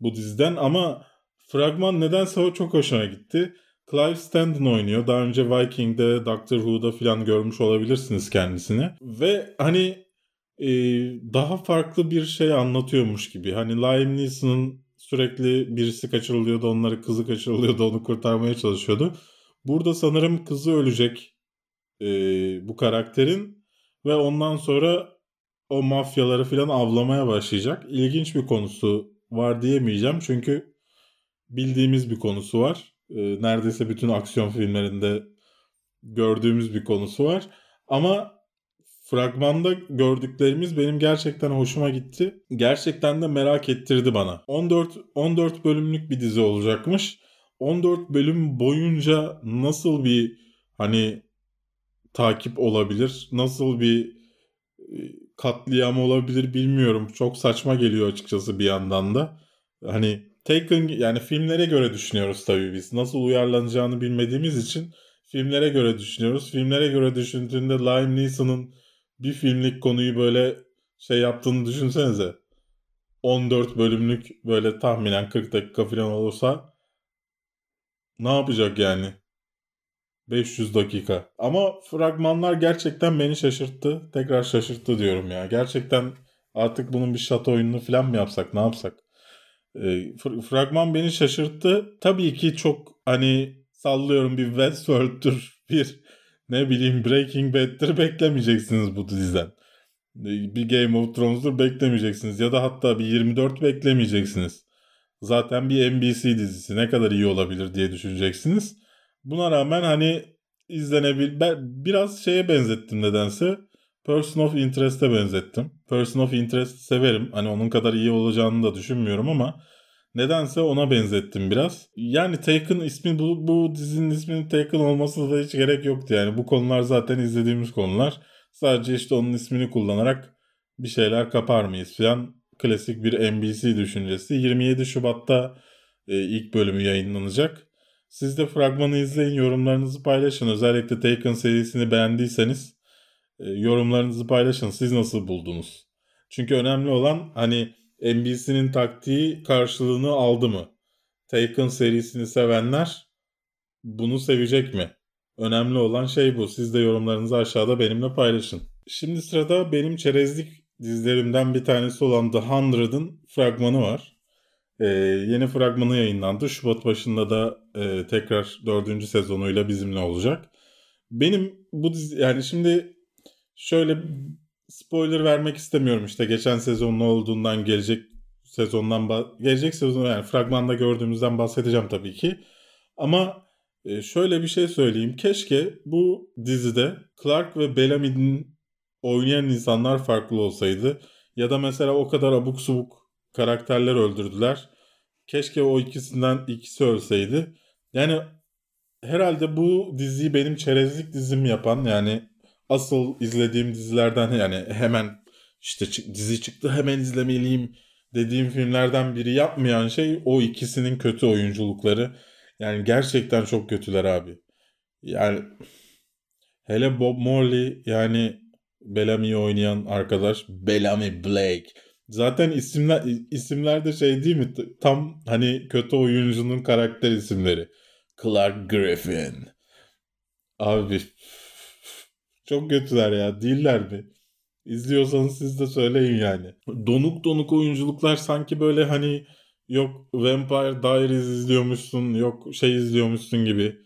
Bu diziden ama fragman nedense çok hoşuma gitti. Clive Standen oynuyor. Daha önce Viking'de, Doctor Who'da falan görmüş olabilirsiniz kendisini. Ve hani e, daha farklı bir şey anlatıyormuş gibi. Hani Liam Neeson'ın sürekli birisi kaçırılıyordu onları kızı kaçırılıyordu onu kurtarmaya çalışıyordu. Burada sanırım kızı ölecek e, bu karakterin ve ondan sonra o mafyaları falan avlamaya başlayacak. İlginç bir konusu var diyemeyeceğim çünkü bildiğimiz bir konusu var. E, neredeyse bütün aksiyon filmlerinde gördüğümüz bir konusu var. Ama fragmanda gördüklerimiz benim gerçekten hoşuma gitti. Gerçekten de merak ettirdi bana. 14 14 bölümlük bir dizi olacakmış. 14 bölüm boyunca nasıl bir hani takip olabilir? Nasıl bir e, katliam olabilir bilmiyorum. Çok saçma geliyor açıkçası bir yandan da. Hani Taken yani filmlere göre düşünüyoruz tabii biz. Nasıl uyarlanacağını bilmediğimiz için filmlere göre düşünüyoruz. Filmlere göre düşündüğünde Liam Neeson'ın bir filmlik konuyu böyle şey yaptığını düşünsenize. 14 bölümlük böyle tahminen 40 dakika falan olursa ne yapacak yani? 500 dakika. Ama fragmanlar gerçekten beni şaşırttı. Tekrar şaşırttı diyorum ya. Gerçekten artık bunun bir şato oyununu falan mı yapsak ne yapsak? E, fragman beni şaşırttı. Tabii ki çok hani sallıyorum bir Westworld'tür [laughs] bir ne bileyim Breaking Bad'tir beklemeyeceksiniz bu diziden. Bir Game of Thrones'dur beklemeyeceksiniz. Ya da hatta bir 24 beklemeyeceksiniz. Zaten bir NBC dizisi ne kadar iyi olabilir diye düşüneceksiniz. Buna rağmen hani izlenebil ben biraz şeye benzettim nedense. Person of Interest'e benzettim. Person of Interest severim. Hani onun kadar iyi olacağını da düşünmüyorum ama Nedense ona benzettim biraz. Yani Taken ismi bu, bu dizinin isminin Taken olmasına da hiç gerek yoktu yani. Bu konular zaten izlediğimiz konular. Sadece işte onun ismini kullanarak bir şeyler kapar mıyız falan. Klasik bir NBC düşüncesi. 27 Şubat'ta e, ilk bölümü yayınlanacak. Siz de fragmanı izleyin, yorumlarınızı paylaşın. Özellikle Taken serisini beğendiyseniz e, yorumlarınızı paylaşın. Siz nasıl buldunuz? Çünkü önemli olan hani NBC'nin taktiği karşılığını aldı mı? Taken serisini sevenler bunu sevecek mi? Önemli olan şey bu. Siz de yorumlarınızı aşağıda benimle paylaşın. Şimdi sırada benim çerezlik dizilerimden bir tanesi olan The Hundred'ın fragmanı var. Ee, yeni fragmanı yayınlandı. Şubat başında da e, tekrar dördüncü sezonuyla bizimle olacak. Benim bu dizi yani şimdi şöyle spoiler vermek istemiyorum işte geçen sezon ne olduğundan gelecek sezondan gelecek sezon yani fragmanda gördüğümüzden bahsedeceğim tabii ki. Ama e, şöyle bir şey söyleyeyim. Keşke bu dizide Clark ve Bellamy'nin oynayan insanlar farklı olsaydı. Ya da mesela o kadar abuk subuk karakterler öldürdüler. Keşke o ikisinden ikisi ölseydi. Yani herhalde bu diziyi benim çerezlik dizim yapan yani asıl izlediğim dizilerden yani hemen işte dizi çıktı hemen izlemeliyim dediğim filmlerden biri yapmayan şey o ikisinin kötü oyunculukları. Yani gerçekten çok kötüler abi. Yani hele Bob Morley yani Bellamy'yi oynayan arkadaş Bellamy Blake. Zaten isimler isimler de şey değil mi? Tam hani kötü oyuncunun karakter isimleri. Clark Griffin. Abi çok kötüler ya değiller mi? İzliyorsanız siz de söyleyin yani. Donuk donuk oyunculuklar sanki böyle hani yok Vampire Diaries izliyormuşsun yok şey izliyormuşsun gibi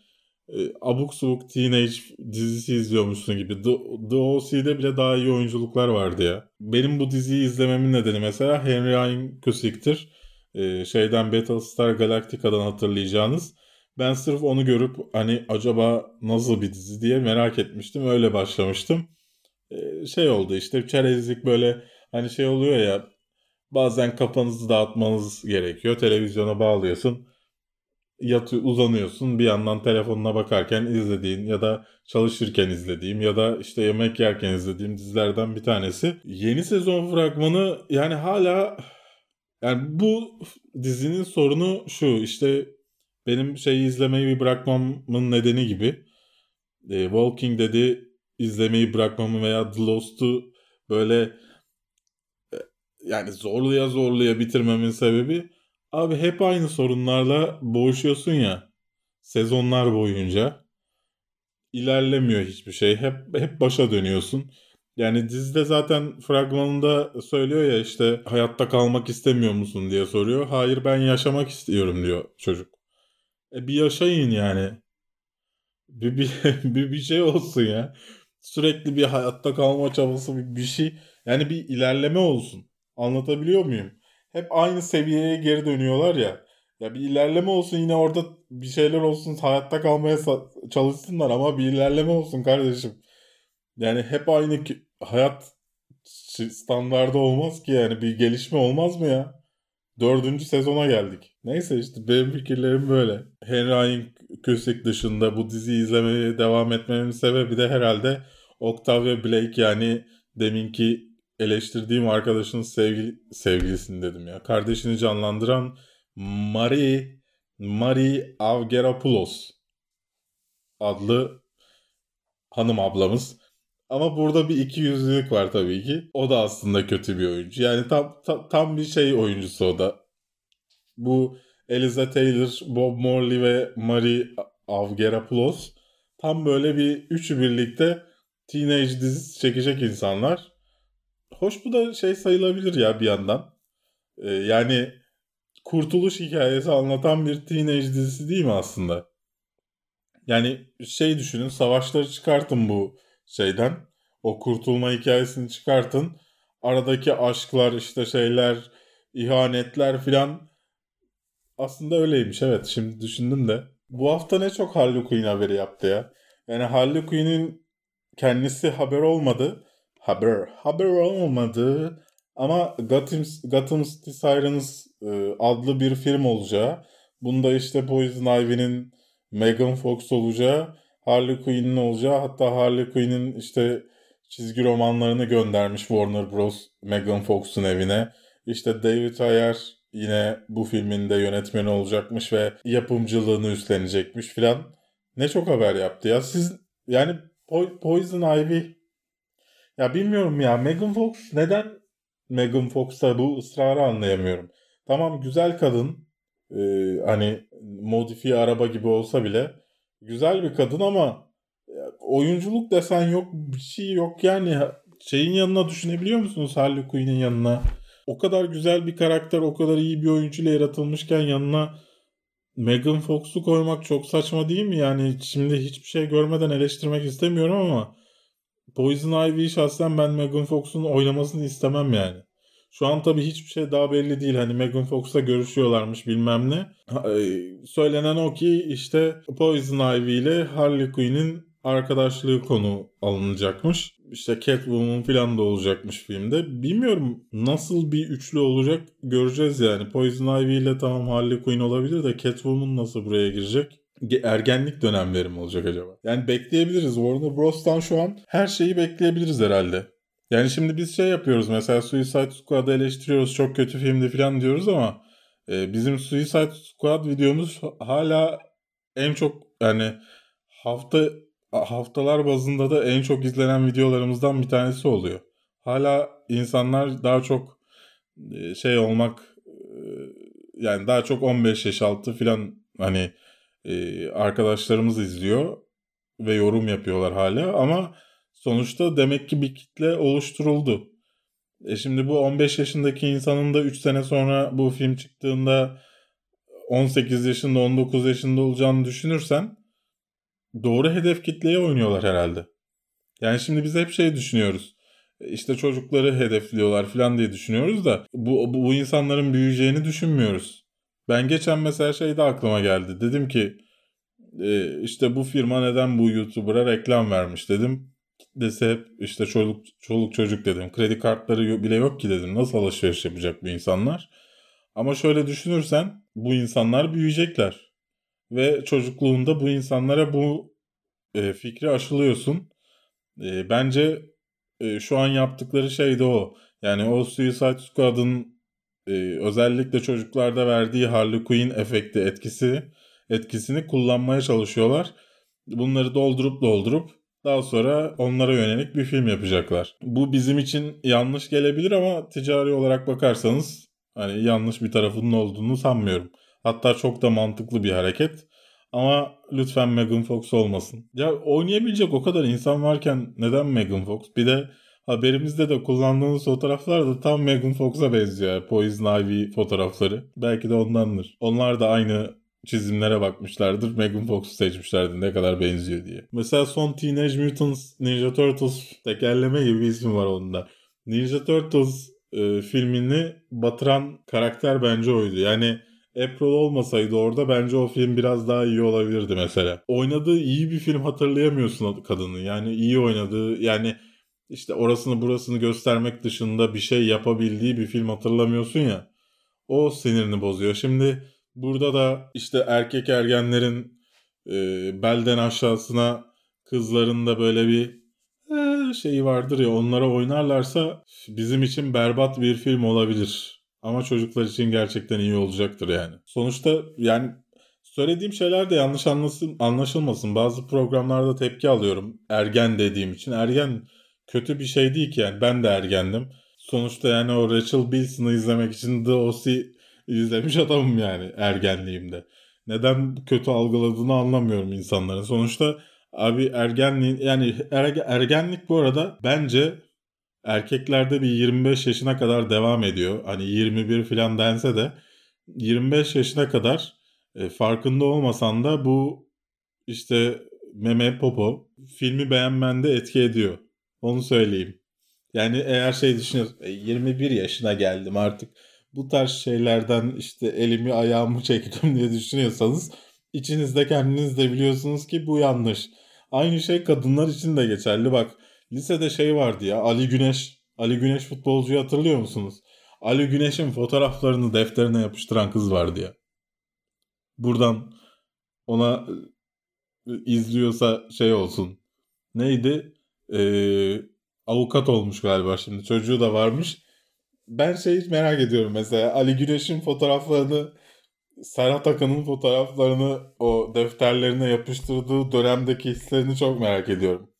abuk subuk teenage dizisi izliyormuşsun gibi. The, The OC'de bile daha iyi oyunculuklar vardı ya. Benim bu diziyi izlememin nedeni mesela Henry Ayn Cusick'tir. E, şeyden Battlestar Galactica'dan hatırlayacağınız. Ben sırf onu görüp hani acaba nasıl bir dizi diye merak etmiştim. Öyle başlamıştım. E, şey oldu işte çerezlik böyle hani şey oluyor ya bazen kafanızı dağıtmanız gerekiyor. Televizyona bağlıyorsun yatı uzanıyorsun bir yandan telefonuna bakarken izlediğin ya da çalışırken izlediğim ya da işte yemek yerken izlediğim dizilerden bir tanesi. Yeni sezon fragmanı yani hala yani bu dizinin sorunu şu işte benim şeyi izlemeyi bırakmamın nedeni gibi e, Walking Dead'i izlemeyi bırakmamı veya The Lost'u böyle e, yani zorluya zorluya bitirmemin sebebi Abi hep aynı sorunlarla boğuşuyorsun ya sezonlar boyunca. ilerlemiyor hiçbir şey. Hep hep başa dönüyorsun. Yani dizide zaten fragmanında söylüyor ya işte hayatta kalmak istemiyor musun diye soruyor. Hayır ben yaşamak istiyorum diyor çocuk. E bir yaşayın yani. Bir, bir, [laughs] bir, bir şey olsun ya. Sürekli bir hayatta kalma çabası bir, bir şey. Yani bir ilerleme olsun. Anlatabiliyor muyum? Hep aynı seviyeye geri dönüyorlar ya. Ya bir ilerleme olsun yine orada bir şeyler olsun hayatta kalmaya çalışsınlar ama bir ilerleme olsun kardeşim. Yani hep aynı hayat standardı olmaz ki yani bir gelişme olmaz mı ya? Dördüncü sezona geldik. Neyse işte benim fikirlerim böyle. Henry Ayn Kösek dışında bu diziyi izlemeye devam etmemin sebebi de herhalde Octavia Blake yani deminki eleştirdiğim arkadaşın sevgili, sevgilisini dedim ya. Kardeşini canlandıran Marie Marie Avgeropoulos adlı hanım ablamız. Ama burada bir iki yüzlülük var tabii ki. O da aslında kötü bir oyuncu. Yani tam tam, tam bir şey oyuncusu o da. Bu Eliza Taylor, Bob Morley ve Marie Avgeropoulos tam böyle bir üçü birlikte teenage dizisi çekecek insanlar hoş bu da şey sayılabilir ya bir yandan. Ee, yani kurtuluş hikayesi anlatan bir teenage dizisi değil mi aslında? Yani şey düşünün savaşları çıkartın bu şeyden. O kurtulma hikayesini çıkartın. Aradaki aşklar işte şeyler ihanetler filan aslında öyleymiş evet şimdi düşündüm de. Bu hafta ne çok Harley Quinn haberi yaptı ya. Yani Harley Quinn'in kendisi haber olmadı haber haber olmadı ama Gotham, Gotham City Sirens e, adlı bir film olacağı. Bunda işte Poison Ivy'nin Megan Fox olacağı, Harley Quinn'in olacağı hatta Harley Quinn'in işte çizgi romanlarını göndermiş Warner Bros. Megan Fox'un evine. İşte David Ayer yine bu filmin de yönetmeni olacakmış ve yapımcılığını üstlenecekmiş filan. Ne çok haber yaptı ya. Siz yani Poison Ivy ya bilmiyorum ya Megan Fox neden Megan Fox'ta bu ısrarı anlayamıyorum. Tamam güzel kadın e, hani modifiye araba gibi olsa bile güzel bir kadın ama oyunculuk desen yok bir şey yok yani şeyin yanına düşünebiliyor musunuz Harley Quinn'in yanına? O kadar güzel bir karakter, o kadar iyi bir oyuncuyla yaratılmışken yanına Megan Fox'u koymak çok saçma değil mi? Yani şimdi hiçbir şey görmeden eleştirmek istemiyorum ama Poison Ivy'yi şahsen ben Megan Fox'un oynamasını istemem yani. Şu an tabii hiçbir şey daha belli değil. Hani Megan Fox'la görüşüyorlarmış bilmem ne. E, söylenen o ki işte Poison Ivy ile Harley Quinn'in arkadaşlığı konu alınacakmış. İşte Catwoman falan da olacakmış filmde. Bilmiyorum nasıl bir üçlü olacak göreceğiz yani. Poison Ivy ile tamam Harley Quinn olabilir de Catwoman nasıl buraya girecek? Ergenlik dönemleri mi olacak acaba? Yani bekleyebiliriz. Warner Bros'tan şu an her şeyi bekleyebiliriz herhalde. Yani şimdi biz şey yapıyoruz mesela Suicide Squad'ı eleştiriyoruz çok kötü filmdi falan diyoruz ama e, bizim Suicide Squad videomuz hala en çok yani hafta haftalar bazında da en çok izlenen videolarımızdan bir tanesi oluyor. Hala insanlar daha çok e, şey olmak e, yani daha çok 15 yaş altı falan hani e, arkadaşlarımız izliyor ve yorum yapıyorlar hala ama sonuçta demek ki bir kitle oluşturuldu. E şimdi bu 15 yaşındaki insanın da 3 sene sonra bu film çıktığında 18 yaşında 19 yaşında olacağını düşünürsen doğru hedef kitleye oynuyorlar herhalde. Yani şimdi biz hep şey düşünüyoruz. İşte çocukları hedefliyorlar falan diye düşünüyoruz da bu, bu, bu insanların büyüyeceğini düşünmüyoruz. Ben geçen mesela şey de aklıma geldi. Dedim ki e, işte bu firma neden bu YouTuber'a reklam vermiş dedim. Kitlesi hep işte çoluk, çoluk çocuk dedim. Kredi kartları bile yok ki dedim. Nasıl alışveriş yapacak bu insanlar? Ama şöyle düşünürsen bu insanlar büyüyecekler ve çocukluğunda bu insanlara bu e, fikri aşılıyorsun. E, bence e, şu an yaptıkları şey de o. Yani o Suicide Squad'ın e, özellikle çocuklarda verdiği Harley Quinn efekti etkisi etkisini kullanmaya çalışıyorlar. Bunları doldurup doldurup daha sonra onlara yönelik bir film yapacaklar. Bu bizim için yanlış gelebilir ama ticari olarak bakarsanız hani yanlış bir tarafının olduğunu sanmıyorum. Hatta çok da mantıklı bir hareket. Ama lütfen Megan Fox olmasın. Ya oynayabilecek o kadar insan varken neden Megan Fox? Bir de haberimizde de kullandığımız fotoğraflar da tam Megan Fox'a benziyor. Poison Ivy fotoğrafları. Belki de ondandır. Onlar da aynı çizimlere bakmışlardır. Megan Fox'u seçmişlerdi ne kadar benziyor diye. Mesela son Teenage Mutant Ninja Turtles tekerleme gibi bir isim var onda. Ninja Turtles e, filmini batıran karakter bence oydu. Yani April olmasaydı orada bence o film biraz daha iyi olabilirdi mesela. Oynadığı iyi bir film hatırlayamıyorsun kadını. Yani iyi oynadığı yani işte orasını burasını göstermek dışında bir şey yapabildiği bir film hatırlamıyorsun ya. O sinirini bozuyor. Şimdi burada da işte erkek ergenlerin e, belden aşağısına kızların da böyle bir e, şeyi vardır ya onlara oynarlarsa bizim için berbat bir film olabilir. Ama çocuklar için gerçekten iyi olacaktır yani. Sonuçta yani söylediğim şeyler de yanlış anlasın, anlaşılmasın. Bazı programlarda tepki alıyorum ergen dediğim için. Ergen kötü bir şey değil ki yani. Ben de ergendim. Sonuçta yani o Rachel Bilson'ı izlemek için The O.C. izlemiş adamım yani ergenliğimde. Neden kötü algıladığını anlamıyorum insanların. Sonuçta abi ergenliğin yani ergenlik bu arada bence erkeklerde bir 25 yaşına kadar devam ediyor. Hani 21 falan dense de 25 yaşına kadar e, farkında olmasan da bu işte meme popo filmi beğenmende etki ediyor. Onu söyleyeyim. Yani eğer şey düşünüyorsun 21 e, yaşına geldim artık bu tarz şeylerden işte elimi ayağımı [laughs] çektim diye düşünüyorsanız içinizde kendiniz de biliyorsunuz ki bu yanlış. Aynı şey kadınlar için de geçerli. Bak Lisede şey vardı ya Ali Güneş. Ali Güneş futbolcuyu hatırlıyor musunuz? Ali Güneş'in fotoğraflarını defterine yapıştıran kız vardı ya. Buradan ona e, izliyorsa şey olsun. Neydi? Ee, avukat olmuş galiba şimdi. Çocuğu da varmış. Ben şey merak ediyorum mesela. Ali Güneş'in fotoğraflarını Serhat Akın'ın fotoğraflarını o defterlerine yapıştırdığı dönemdeki hislerini çok merak ediyorum.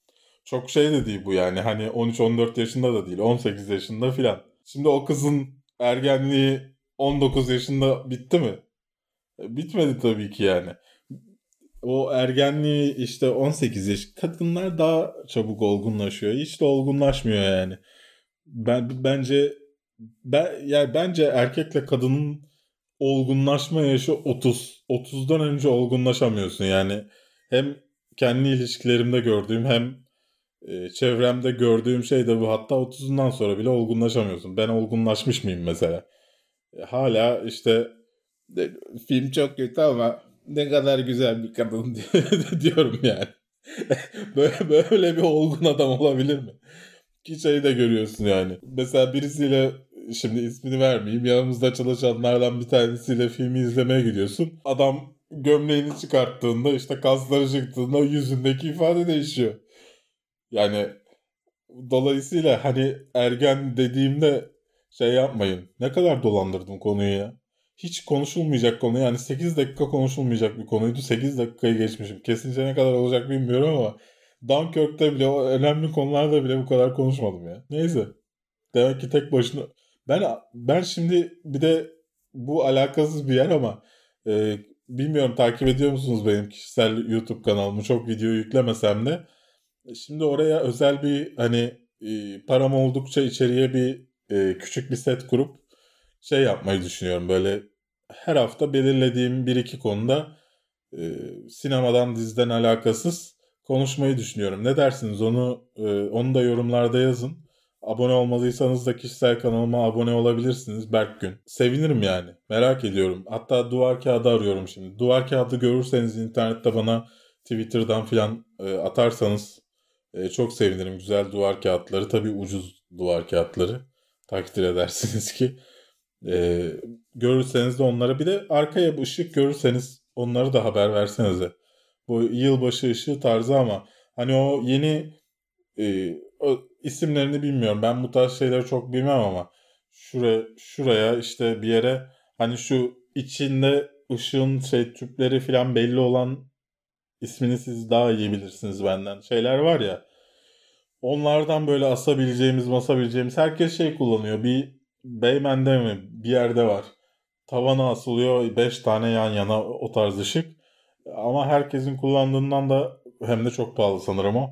Çok şey de değil bu yani. Hani 13-14 yaşında da değil. 18 yaşında filan. Şimdi o kızın ergenliği 19 yaşında bitti mi? E, bitmedi tabii ki yani. O ergenliği işte 18 yaş kadınlar daha çabuk olgunlaşıyor. Hiç de olgunlaşmıyor yani. Ben bence ben yani bence erkekle kadının olgunlaşma yaşı 30. 30'dan önce olgunlaşamıyorsun yani. Hem kendi ilişkilerimde gördüğüm hem e, çevremde gördüğüm şey de bu. Hatta 30'undan sonra bile olgunlaşamıyorsun. Ben olgunlaşmış mıyım mesela? E, hala işte film çok kötü ama ne kadar güzel bir kadın [laughs] diyorum yani. [laughs] böyle, böyle bir olgun adam olabilir mi? Ki şeyi de görüyorsun yani. Mesela birisiyle şimdi ismini vermeyeyim. Yanımızda çalışanlardan bir tanesiyle filmi izlemeye gidiyorsun. Adam gömleğini çıkarttığında işte kasları çıktığında yüzündeki ifade değişiyor. Yani dolayısıyla hani ergen dediğimde şey yapmayın. Ne kadar dolandırdım konuyu ya. Hiç konuşulmayacak konu yani 8 dakika konuşulmayacak bir konuydu. 8 dakikayı geçmişim. Kesince ne kadar olacak bilmiyorum ama Dunkirk'te bile o önemli konularda bile bu kadar konuşmadım ya. Neyse. Demek ki tek başına ben ben şimdi bir de bu alakasız bir yer ama e, bilmiyorum takip ediyor musunuz benim kişisel YouTube kanalımı çok video yüklemesem de şimdi oraya özel bir hani e, param oldukça içeriye bir e, küçük bir set kurup şey yapmayı düşünüyorum böyle her hafta belirlediğim bir iki konuda e, sinemadan diziden alakasız konuşmayı düşünüyorum. Ne dersiniz onu e, onu da yorumlarda yazın. Abone olmadıysanız da kişisel kanalıma abone olabilirsiniz Berk Gün. Sevinirim yani. Merak ediyorum. Hatta duvar kağıdı arıyorum şimdi. Duvar kağıdı görürseniz internette bana Twitter'dan filan e, atarsanız e, çok sevinirim. Güzel duvar kağıtları. Tabii ucuz duvar kağıtları. Takdir edersiniz ki. E, görürseniz de onlara bir de arkaya bir ışık görürseniz onları da haber versenize. Bu yılbaşı ışığı tarzı ama hani o yeni e, o isimlerini bilmiyorum. Ben bu tarz şeyleri çok bilmem ama şuraya şuraya işte bir yere hani şu içinde ışığın şey tüpleri falan belli olan ismini siz daha iyi bilirsiniz benden. Şeyler var ya. Onlardan böyle asabileceğimiz, masabileceğimiz herkes şey kullanıyor. Bir Beymen'de mi bir yerde var. Tavana asılıyor 5 tane yan yana o tarz ışık. Ama herkesin kullandığından da hem de çok pahalı sanırım o.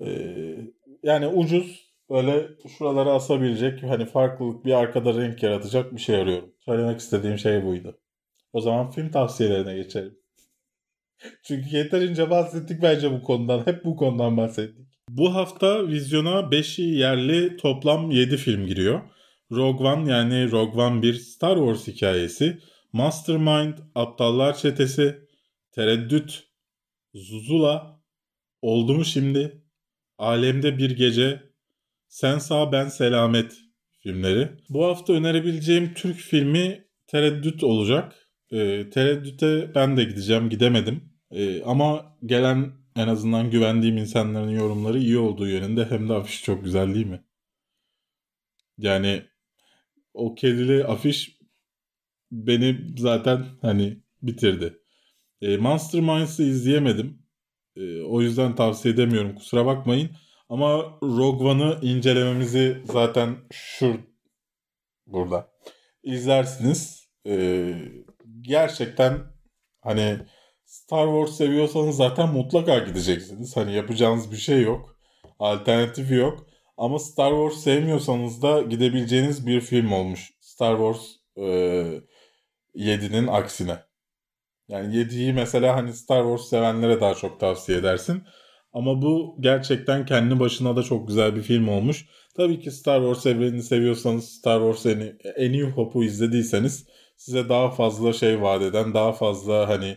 Ee, yani ucuz böyle şuralara asabilecek hani farklılık bir arkada renk yaratacak bir şey arıyorum. Söylemek istediğim şey buydu. O zaman film tavsiyelerine geçelim. [laughs] Çünkü yeterince bahsettik bence bu konudan. Hep bu konudan bahsettik. Bu hafta vizyona 5'i yerli toplam 7 film giriyor. Rogue One yani Rogue One bir Star Wars hikayesi, Mastermind, Aptallar Çetesi, Tereddüt, Zuzula, Oldu mu şimdi, Alemde Bir Gece, Sen Sağ Ben Selamet filmleri. Bu hafta önerebileceğim Türk filmi Tereddüt olacak. E, Tereddüt'e ben de gideceğim, gidemedim. E, ama gelen en azından güvendiğim insanların yorumları iyi olduğu yönünde hem de afiş çok güzel değil mi? Yani o kedili afiş beni zaten hani bitirdi. E, Monster Minds'ı izleyemedim. E, o yüzden tavsiye edemiyorum kusura bakmayın. Ama Rogue One'ı incelememizi zaten şu burada izlersiniz. E, gerçekten hani Star Wars seviyorsanız zaten mutlaka gideceksiniz. Hani yapacağınız bir şey yok. Alternatifi yok. Ama Star Wars sevmiyorsanız da gidebileceğiniz bir film olmuş. Star Wars e, 7'nin aksine. Yani 7'yi mesela hani Star Wars sevenlere daha çok tavsiye edersin. Ama bu gerçekten kendi başına da çok güzel bir film olmuş. Tabii ki Star Wars evrenini seviyorsanız Star Wars en, en New Hope'u izlediyseniz size daha fazla şey vaat eden, daha fazla hani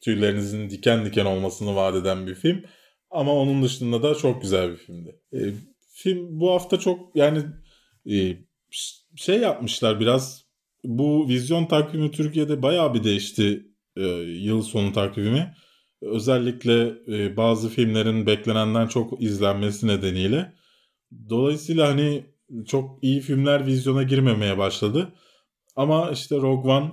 tüylerinizin diken diken olmasını vaat eden bir film. Ama onun dışında da çok güzel bir filmdi. Film bu hafta çok yani e, şey yapmışlar biraz. Bu vizyon takvimi Türkiye'de bayağı bir değişti e, yıl sonu takvimi. Özellikle e, bazı filmlerin beklenenden çok izlenmesi nedeniyle. Dolayısıyla hani çok iyi filmler vizyona girmemeye başladı. Ama işte Rogue One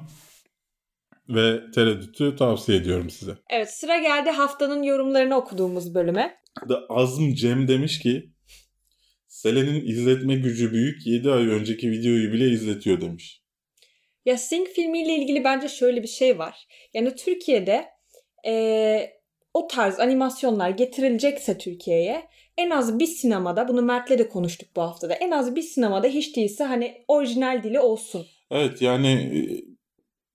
ve Tereddüt'ü tavsiye ediyorum size. Evet sıra geldi haftanın yorumlarını okuduğumuz bölüme. Da Azm Cem demiş ki Selen'in izletme gücü büyük 7 ay önceki videoyu bile izletiyor demiş. Ya Sing filmiyle ilgili bence şöyle bir şey var. Yani Türkiye'de e, o tarz animasyonlar getirilecekse Türkiye'ye en az bir sinemada bunu Mert'le de konuştuk bu haftada. En az bir sinemada hiç değilse hani orijinal dili olsun. Evet yani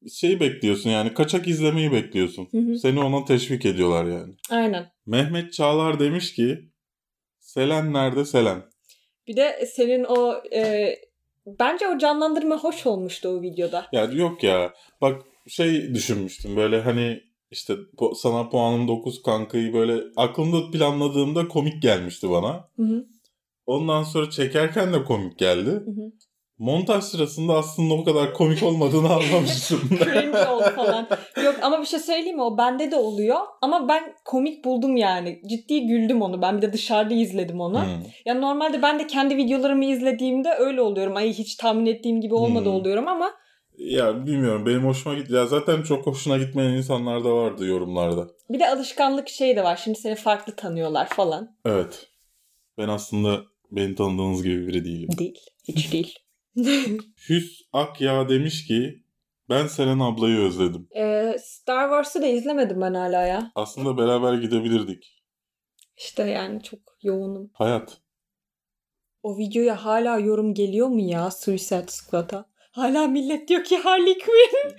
e, şey bekliyorsun yani kaçak izlemeyi bekliyorsun. Hı hı. Seni ona teşvik ediyorlar yani. Aynen. Mehmet Çağlar demiş ki Selen nerede Selen? Bir de senin o e, bence o canlandırma hoş olmuştu o videoda. Ya yok ya bak şey düşünmüştüm böyle hani işte sana puanım 9 kankayı böyle aklımda planladığımda komik gelmişti bana. Hı hı. Ondan sonra çekerken de komik geldi. Hı hı. Montaj sırasında aslında o kadar komik olmadığını [laughs] anlamıştım. Cringe oldu falan. Yok ama bir şey söyleyeyim mi? O bende de oluyor. Ama ben komik buldum yani. Ciddi güldüm onu. Ben bir de dışarıda izledim onu. Hmm. Ya normalde ben de kendi videolarımı izlediğimde öyle oluyorum. Ay hiç tahmin ettiğim gibi olmadı Hmm. oluyorum ama Ya bilmiyorum benim hoşuma gitti. Ya zaten çok hoşuna gitmeyen insanlar da vardı yorumlarda. bir de alışkanlık şey de var. Şimdi seni farklı tanıyorlar falan. Evet. Ben aslında beni tanıdığınız gibi biri değilim. Değil. Hiç değil. [laughs] Hüs Akya demiş ki ben Selen ablayı özledim. Ee, Star Wars'ı da izlemedim ben hala ya. Aslında beraber gidebilirdik. İşte yani çok yoğunum. Hayat. O videoya hala yorum geliyor mu ya Suicide Squad'a? Hala millet diyor ki Harley Quinn.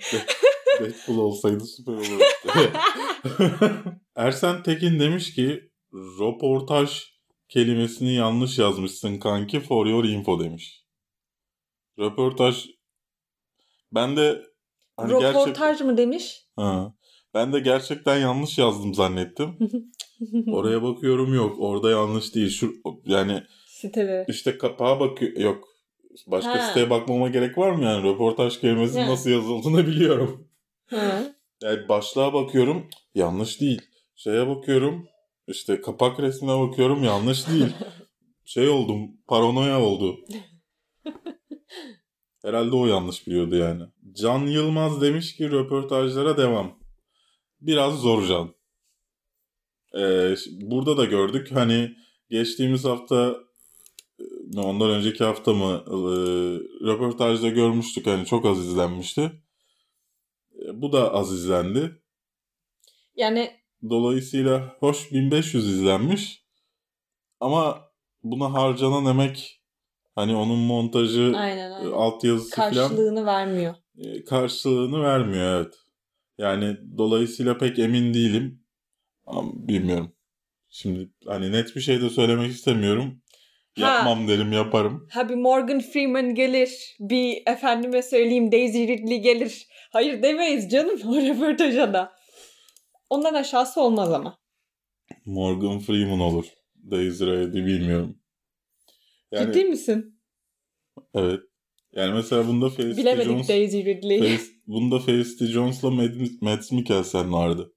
Deadpool olsaydı süper olurdu. [laughs] Ersen Tekin demiş ki röportaj kelimesini yanlış yazmışsın kanki for your info demiş. Röportaj ben de hani gerçek Röportaj mı demiş? ha, ben de gerçekten yanlış yazdım zannettim. [laughs] Oraya bakıyorum yok. Orada yanlış değil. Şu yani Siteleri. işte kapağa bakıyor yok. Başka Ha. siteye bakmama gerek var mı yani? Röportaj kelimesinin Ha. nasıl yazıldığını biliyorum. Hı. Yani başlığa bakıyorum yanlış değil. Şeye bakıyorum işte kapak resmine bakıyorum yanlış değil. [laughs] Şey oldum paranoya oldu. Herhalde o yanlış biliyordu yani. Can Yılmaz demiş ki röportajlara devam. Biraz zor Can. Ee, burada da gördük hani geçtiğimiz hafta e, ondan önceki hafta mı e, röportajda görmüştük hani çok az izlenmişti. E, Bu da az izlendi. Yani Dolayısıyla hoş 1500 izlenmiş. Ama buna harcanan emek hani onun montajı, aynen e, aynen. altyazısı falan Karşılığını vermiyor. e, karşılığını vermiyor evet. Yani dolayısıyla pek emin değilim. Ama bilmiyorum. Şimdi hani net bir şey de söylemek istemiyorum. Ha. Yapmam derim yaparım. Ha bir Morgan Freeman gelir. Bir efendime söyleyeyim Daisy Ridley gelir. Hayır demeyiz canım [laughs] o röportaja da. Ondan aşağısı olmaz ama. Morgan Freeman olur. Daisy Ridley bilmiyorum. Yani Ciddi misin? evet. Yani mesela bunda Felicity Bilemedik Jones Daisy Ridley'i. Felis, bunda Felicity Jones'la Mads, Mads Mikkelsen vardı.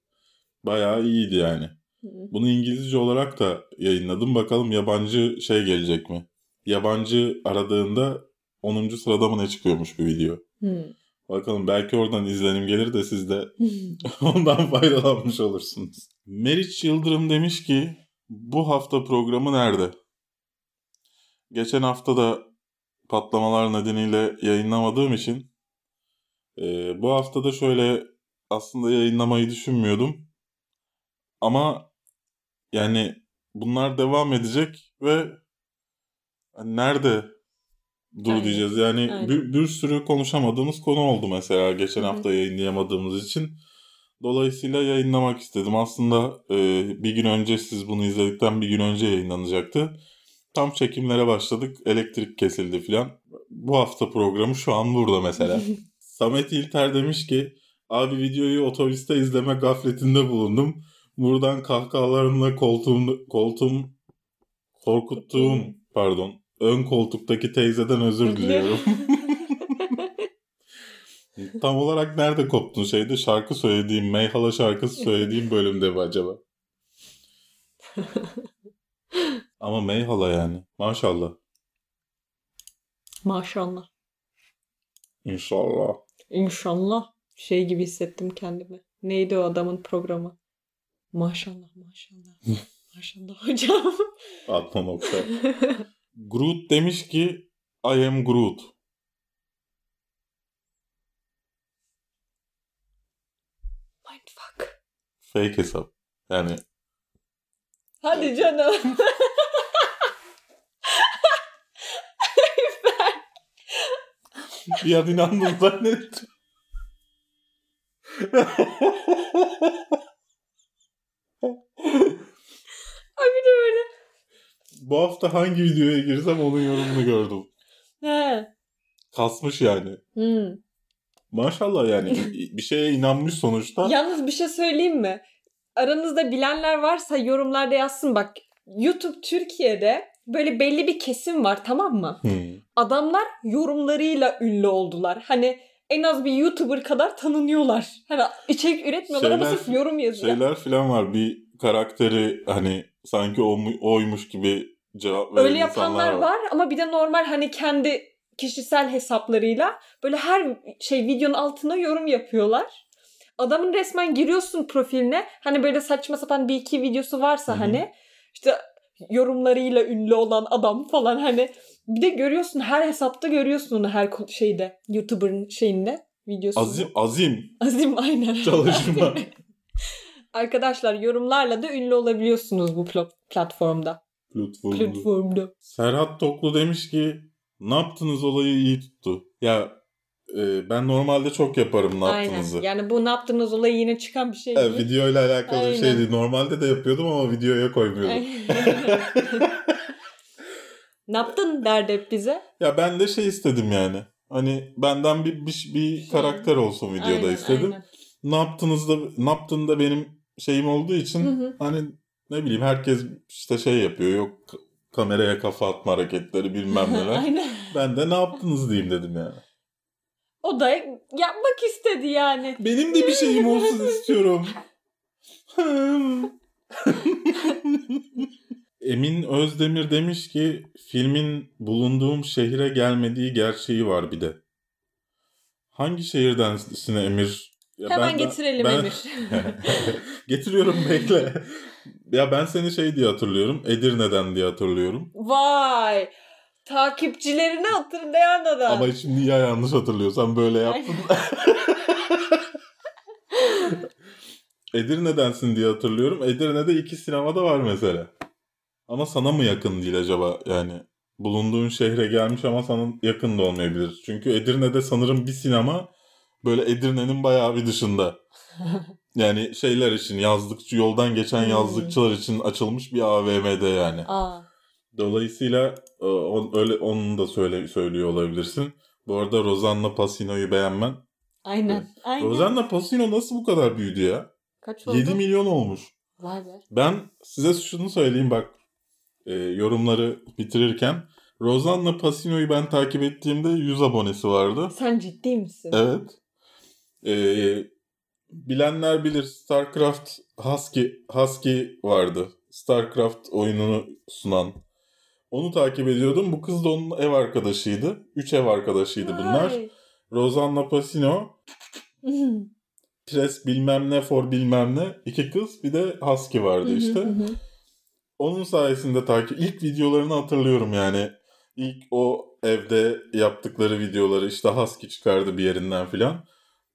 Bayağı iyiydi yani. Bunu İngilizce olarak da yayınladım. Bakalım yabancı şey gelecek mi? Yabancı aradığında 10. sırada mı ne çıkıyormuş bir video. Hı. Bakalım belki oradan izlenim gelir de siz de [laughs] ondan faydalanmış olursunuz. Meriç Yıldırım demiş ki bu hafta programı nerede? Geçen hafta da patlamalar nedeniyle yayınlamadığım için e, bu hafta da şöyle aslında yayınlamayı düşünmüyordum. Ama yani bunlar devam edecek ve hani nerede dur Aynen. diyeceğiz. Yani Aynen. bir, bir sürü konuşamadığımız konu oldu mesela geçen Hı hı. hafta yayınlayamadığımız için. Dolayısıyla yayınlamak istedim. Aslında e, bir gün önce siz bunu izledikten bir gün önce yayınlanacaktı. Tam çekimlere başladık. Elektrik kesildi filan. Bu hafta programı şu an burada mesela. [laughs] Samet İlter demiş ki abi videoyu otobüste izleme gafletinde bulundum. Buradan kahkahalarımla koltuğum, koltuğum korkuttuğum pardon ön koltuktaki teyzeden özür diliyorum. [laughs] Tam olarak nerede koptun şeyde şarkı söylediğim Meyhala şarkısı söylediğim bölümde mi acaba? [laughs] Ama Meyhala yani maşallah. Maşallah. İnşallah. İnşallah. Şey gibi hissettim kendimi. Neydi o adamın programı? Maşallah maşallah. maşallah hocam. [laughs] Adnan Oktay. Groot demiş ki I am Groot. Mindfuck. Fake hesap. Yani Hadi canım. [laughs] bir an inandım zannettim. Ay bir de böyle. Bu hafta hangi videoya girsem onun yorumunu gördüm. He. Kasmış yani. Hmm. Maşallah yani [laughs] bir şeye inanmış sonuçta. Yalnız bir şey söyleyeyim mi? Aranızda bilenler varsa yorumlarda yazsın bak. YouTube Türkiye'de böyle belli bir kesim var tamam mı? Hmm. Adamlar yorumlarıyla ünlü oldular. Hani en az bir YouTuber kadar tanınıyorlar. Hani içerik üretmiyorlar ama Şeyler- sırf yorum yazıyor. Şeyler filan var. Bir karakteri hani sanki o, oymuş gibi cevap veren Öyle yapanlar var ama bir de normal hani kendi kişisel hesaplarıyla böyle her şey videonun altına yorum yapıyorlar. Adamın resmen giriyorsun profiline hani böyle saçma sapan bir iki videosu varsa Hı hı. hani işte yorumlarıyla ünlü olan adam falan hani bir de görüyorsun her hesapta görüyorsun onu her şeyde YouTuber'ın şeyinde videosunda. Azim, azim Azim aynen. çalışma. [laughs] Arkadaşlar yorumlarla da ünlü olabiliyorsunuz bu pl- platformda. Platformda. Platformda. Serhat Toklu demiş ki ne yaptınız olayı iyi tuttu. Ya e, ben normalde çok yaparım ne yaptığınızı. Aynen. Yani bu ne yaptığınız olayı yine çıkan bir şey Evet, değil. videoyla alakalı bir Aynen. şey değil. Normalde de yapıyordum ama videoya koymuyordum. [laughs] Ne yaptın derdi hep bize. ya ben de şey istedim yani. Hani benden bir bir, bir karakter olsun videoda Aynen, istedim. aynen. Ne yaptığınızda ne yaptığında benim şeyim olduğu için Hı hı. hani ne bileyim herkes işte şey yapıyor. Yok kameraya kafa atma hareketleri bilmem neler. [laughs] aynen. ben de ne yaptınız diyeyim dedim yani. O da yapmak istedi yani. Benim de bir şeyim olsun [laughs] istiyorum. [laughs] Emin Özdemir demiş ki filmin bulunduğum şehre gelmediği gerçeği var bir de. Hangi şehirdensin Emir? Ya Hemen ben- getirelim ben- Emir. [laughs] Getiriyorum bekle. ya ben seni şey diye hatırlıyorum. Edirne'den diye hatırlıyorum. Vay. Takipçilerini hatırlayan adam. Ama şimdi ya yanlış hatırlıyorsam böyle yaptın. [laughs] Edirne'densin diye hatırlıyorum. Edirne'de iki sinemada var mesela. Ama sana mı yakın değil acaba yani? Bulunduğun şehre gelmiş ama sana yakın da olmayabilir. Çünkü Edirne'de sanırım bir sinema böyle Edirne'nin bayağı bir dışında. [laughs] Yani şeyler için yazlıkçı yoldan geçen Hmm. yazlıkçılar için açılmış bir AVM'de yani. Aa. Dolayısıyla e, on, öyle onu da söyle söylüyor olabilirsin. Bu arada Rosanna Pacino'yu beğenmen. Aynen. Aynen. Rosanna Pacino nasıl bu kadar büyüdü ya? Kaç oldu? 7 milyon olmuş. Vay be. Ben size şunu söyleyeyim bak e, yorumları bitirirken. Rosanna Pacino'yu ben takip ettiğimde 100 abonesi vardı. Sen ciddi misin? Evet. E, bilenler bilir StarCraft Husky, Husky vardı. StarCraft oyununu sunan. Onu takip ediyordum. Bu kız da onun ev arkadaşıydı. Üç ev arkadaşıydı bunlar. Rosanna Pacino, Pres bilmem ne for bilmem ne. iki kız bir de Husky vardı işte. Onun sayesinde takip... ilk videolarını hatırlıyorum yani. İlk o evde yaptıkları videoları işte Husky çıkardı bir yerinden filan.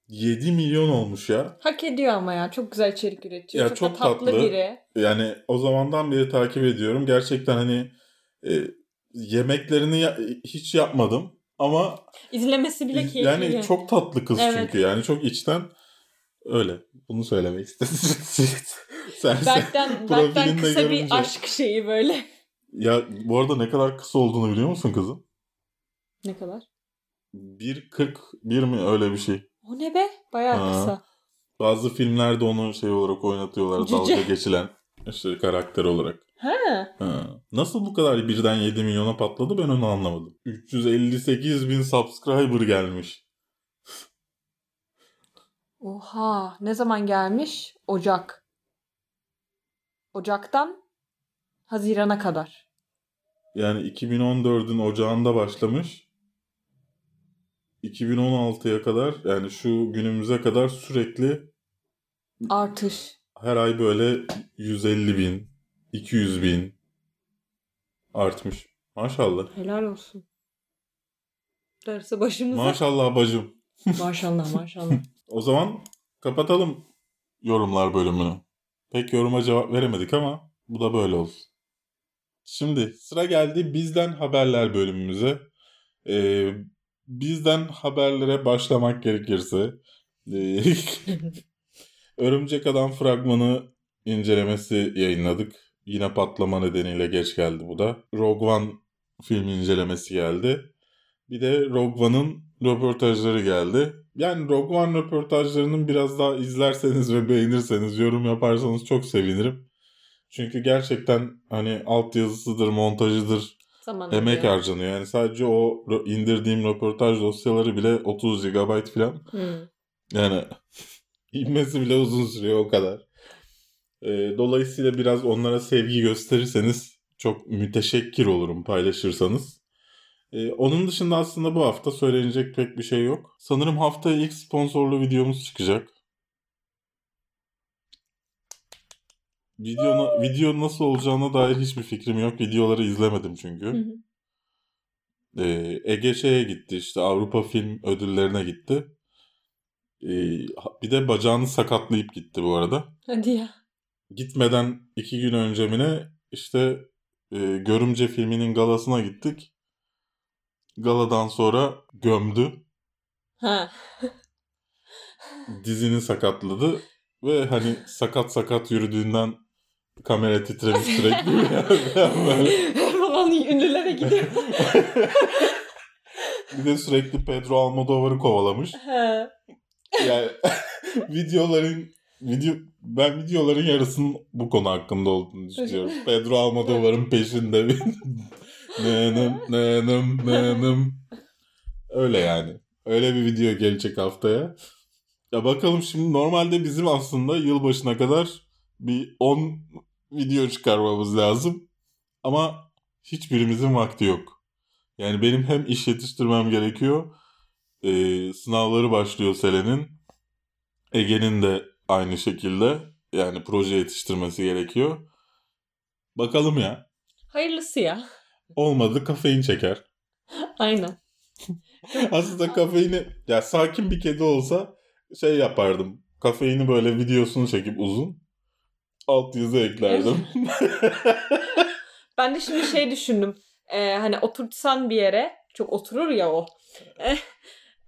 7 milyon olmuş ya. Hak ediyor ama ya. Çok güzel içerik üretiyor. Ya çok, çok tatlı, tatlı. biri. Yani o zamandan beri takip ediyorum. Gerçekten hani e, yemeklerini ya- hiç yapmadım ama İzlemesi bile keyifli. yani çok tatlı kız Evet. çünkü yani çok içten öyle. Bunu söylemek istedim. [laughs] Sen, Berk'ten, [laughs] Berk'ten kısa görünce. bir aşk şeyi böyle. Ya bu arada ne kadar kısa olduğunu biliyor musun kızın? Ne kadar? 1.41 mi öyle bir şey. O ne be? Bayağı Ha. kısa. Bazı filmlerde onu şey olarak oynatıyorlar. Cüce. Dalga geçilen işte karakter olarak. Ha. Ha. Nasıl bu kadar birden 7 milyona patladı ben onu anlamadım. 358 bin subscriber gelmiş. Oha. Ne zaman gelmiş? Ocak. Ocaktan Haziran'a kadar. Yani 2014'ün ocağında başlamış. 2016'ya kadar yani şu günümüze kadar sürekli Artış. her ay böyle 150 bin, 200 bin artmış. Maşallah. Helal olsun. Derse başımıza. Maşallah bacım. [laughs] maşallah maşallah. O zaman kapatalım yorumlar bölümünü. pek yoruma cevap veremedik ama bu da böyle olsun. Şimdi sıra geldi bizden haberler bölümümüze. Ee, bizden haberlere başlamak gerekirse e, [laughs] Örümcek Adam fragmanı incelemesi yayınladık. Yine patlama nedeniyle geç geldi bu da. Rogue One film incelemesi geldi. Bir de Rogue One'ın röportajları geldi. Yani Rogue One röportajlarının biraz daha izlerseniz ve beğenirseniz, yorum yaparsanız çok sevinirim. Çünkü gerçekten hani altyazısıdır, montajıdır, Zaman emek alıyor. harcanıyor. Yani sadece o indirdiğim röportaj dosyaları bile 30 GB falan. Hı. Yani [laughs] inmesi bile uzun sürüyor o kadar. Ee, dolayısıyla biraz onlara sevgi gösterirseniz çok müteşekkir olurum paylaşırsanız. Ee, onun dışında aslında bu hafta söylenecek pek bir şey yok. Sanırım haftaya ilk sponsorlu videomuz çıkacak. Video, video nasıl olacağına dair hiçbir fikrim yok. Videoları izlemedim çünkü. Hı hı. Ee, Ege şeye gitti işte Avrupa Film Ödülleri'ne gitti. Ee, bir de bacağını sakatlayıp gitti bu arada. Hadi ya. Gitmeden iki gün önce mi ne işte e, Görümce filminin galasına gittik. Galadan sonra gömdü. Ha. [laughs] Dizini sakatladı. Ve hani sakat sakat yürüdüğünden kamera titremiş sürekli. [laughs] [laughs] Falan ünlülere gidiyor. bir de sürekli Pedro Almodovar'ı kovalamış. ha. Yani videoların video ben videoların yarısının bu konu hakkında olduğunu düşünüyorum. [laughs] Pedro Almodovar'ın peşinde bir [laughs] nanım nanım nanım öyle yani. Öyle bir video gelecek haftaya. Ya bakalım şimdi normalde bizim aslında yılbaşına kadar bir 10 video çıkarmamız lazım. Ama hiçbirimizin vakti yok. Yani benim hem iş yetiştirmem gerekiyor. Ee, sınavları başlıyor Selen'in. Ege'nin de aynı şekilde. Yani proje yetiştirmesi gerekiyor. Bakalım ya. Hayırlısı ya. Olmadı kafein çeker. Aynen. [laughs] Aslında kafeini ya sakin bir kedi olsa şey yapardım. Kafeini böyle videosunu çekip uzun alt yazı eklerdim. [laughs] Ben de şimdi şey düşündüm. Ee, hani oturtsan bir yere çok oturur ya o. [laughs]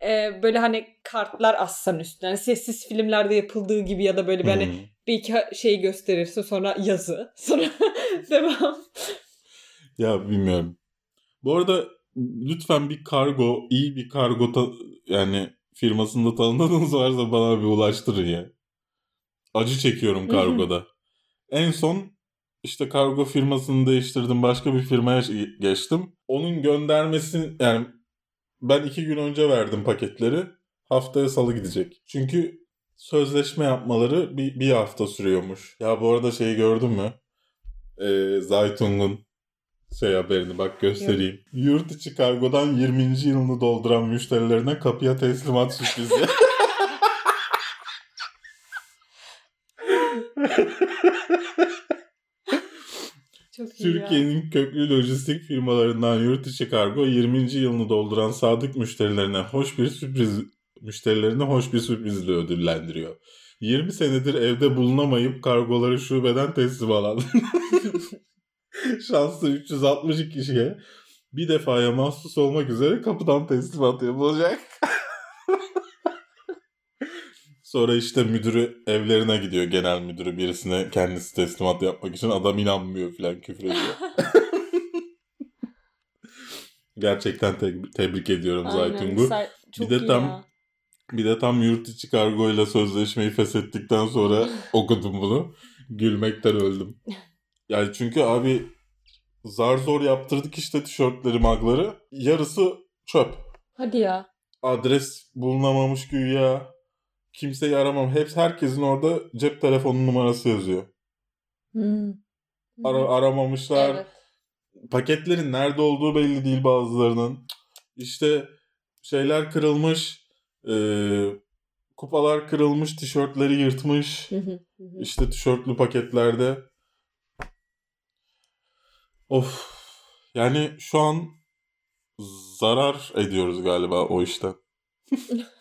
Eh, böyle hani kartlar assan üstüne. Yani sessiz filmlerde yapıldığı gibi ya da böyle bir hani Hmm. bir iki şey gösterirsin sonra yazı. [laughs] Sonra [laughs] devam. Ya bilmiyorum. Bu arada lütfen bir kargo, iyi bir kargo ta- yani firmasında tanıdığınız varsa bana bir ulaştırın ya. Acı çekiyorum kargoda. en son işte kargo firmasını değiştirdim. Başka bir firmaya geçtim. Onun göndermesini yani ben iki gün önce verdim paketleri. Haftaya salı gidecek. Çünkü sözleşme yapmaları bir, bir hafta sürüyormuş. Ya bu arada şeyi gördün mü? Ee, Zaytung'un şey haberini bak göstereyim. Yurt içi kargodan 20. yılını dolduran müşterilerine kapıya teslimat sürprizi. [laughs] Türkiye'nin köklü lojistik firmalarından yurt içi kargo 20. yılını dolduran sadık müşterilerine hoş bir sürpriz müşterilerini hoş bir sürprizle ödüllendiriyor. 20 senedir evde bulunamayıp kargoları şubeden teslim alan [laughs] şanslı 362 kişiye bir defaya mahsus olmak üzere kapıdan teslimat yapılacak. [laughs] Sonra işte müdürü evlerine gidiyor genel müdürü birisine kendisi teslimat yapmak için adam inanmıyor falan küfür ediyor. [laughs] Gerçekten te- tebrik ediyorum. Zaytung'u. Bir de tam- ya. Bir de tam yurt içi kargoyla sözleşmeyi feshettikten sonra [laughs] okudum bunu. Gülmekten öldüm. Yani çünkü abi zar zor yaptırdık işte tişörtleri magları. Yarısı çöp. Hadi ya. Adres bulunamamış güya. Kimseyi aramam. Hepsi herkesin orada cep telefonu numarası yazıyor. Hmm. Ara, aramamışlar. Evet. Paketlerin nerede olduğu belli değil bazılarının. İşte şeyler kırılmış. Ee, kupalar kırılmış. Tişörtleri yırtmış. İşte tişörtlü paketlerde. Of. Yani şu an zarar ediyoruz galiba o işten. [laughs]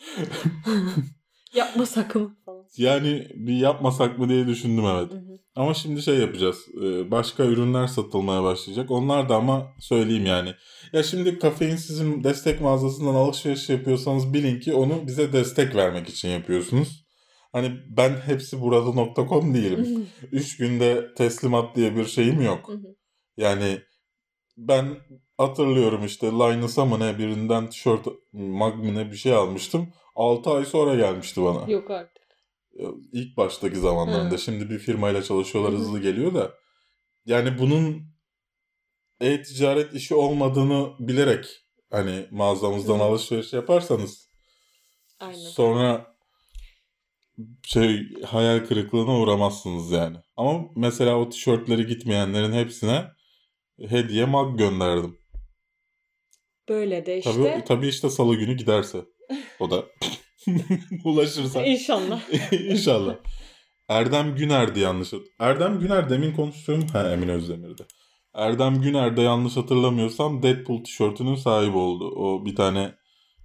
[laughs] Yapma sakın falan. Yani bir yapmasak mı diye düşündüm evet. Hı hı. Ama şimdi şey yapacağız. Ee, Başka ürünler satılmaya başlayacak. Onlar da ama söyleyeyim yani. Ya şimdi kafein sizin destek mağazasından alışveriş yapıyorsanız bilin ki onu bize destek vermek için yapıyorsunuz. Hani ben hepsi burada.com değilim. 3 günde teslimat diye bir şeyim yok. Yani ben hatırlıyorum işte Linus'a mı ne birinden tişört mag mı ne bir şey almıştım. 6 ay sonra gelmişti bana. Yok artık. İlk baştaki zamanlarında. Hı. Şimdi bir firmayla çalışıyorlar Hı hı. hızlı geliyor da. Yani bunun e-ticaret işi olmadığını bilerek hani mağazamızdan hı. alışveriş yaparsanız Aynen. sonra şey hayal kırıklığına uğramazsınız yani. Ama mesela o tişörtleri gitmeyenlerin hepsine hediye mag gönderdim. Böyle de işte. Tabii, tabii işte salı günü giderse. O da [laughs] ulaşırsa. İnşallah. [laughs] İnşallah. Erdem Güner'di yanlış Erdem Güner demin konuştuğum ha Emin Özdemir'de. Erdem Güner'de yanlış hatırlamıyorsam Deadpool tişörtünün sahibi oldu. O bir tane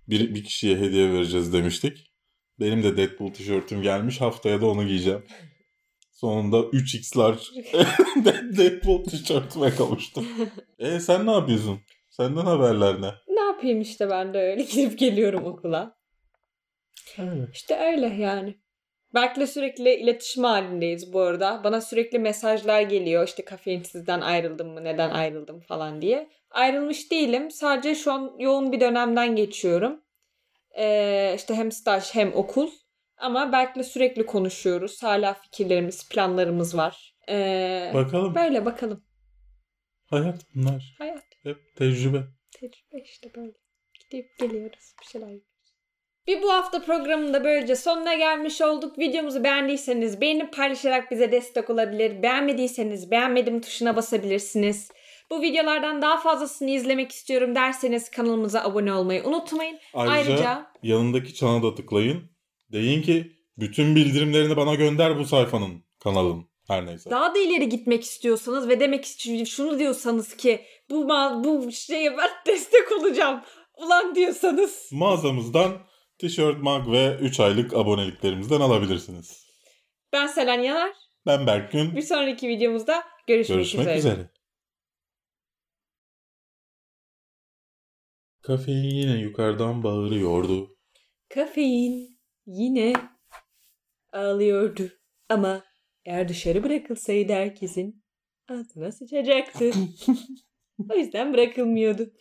bir, bir kişiye hediye vereceğiz demiştik. Benim de Deadpool tişörtüm gelmiş. Haftaya da onu giyeceğim. Sonunda 3x large [laughs] Deadpool tişörtüme kavuştum. E sen ne yapıyorsun? Senden haberler ne? ne yapayım işte ben de öyle [laughs] gidip geliyorum okula. Evet. İşte öyle yani. Berk'le sürekli iletişim halindeyiz bu arada. Bana sürekli mesajlar geliyor. İşte kafein sizden ayrıldım mı? Neden ayrıldım falan diye. Ayrılmış değilim. Sadece şu an yoğun bir dönemden geçiyorum. Ee, işte hem staj hem okul. Ama Berk'le sürekli konuşuyoruz. Hala fikirlerimiz, planlarımız var. Ee, Bakalım. böyle bakalım. Hayat bunlar. Hayat, Hep tecrübe. tecrübe işte böyle. Gidip geliyoruz. Bir şeyler yapıyoruz. Bir bu hafta programında böylece sonuna gelmiş olduk. Videomuzu beğendiyseniz beğenip paylaşarak bize destek olabilir. Beğenmediyseniz beğenmedim tuşuna basabilirsiniz. Bu videolardan daha fazlasını izlemek istiyorum derseniz kanalımıza abone olmayı unutmayın. Ayrıca, Ayrıca yanındaki çana da tıklayın. Deyin ki bütün bildirimlerini bana gönder bu sayfanın, kanalın. Her neyse. daha da ileri gitmek istiyorsanız ve demek şunu diyorsanız ki bu ma- bu şeye ben [laughs] destek olacağım ulan diyorsanız Mağazamızdan tişört, mag ve 3 aylık aboneliklerimizden alabilirsiniz. ben Selen Yanar. Ben Berkgün. Bir sonraki videomuzda görüşmek, Görüşmek üzere. üzere. Kafein yine yukarıdan bağırıyordu. Kafein yine ağlıyordu. Ama eğer dışarı bırakılsaydı herkesin ağzına sıçacaktı. [laughs] o yüzden bırakılmıyordu.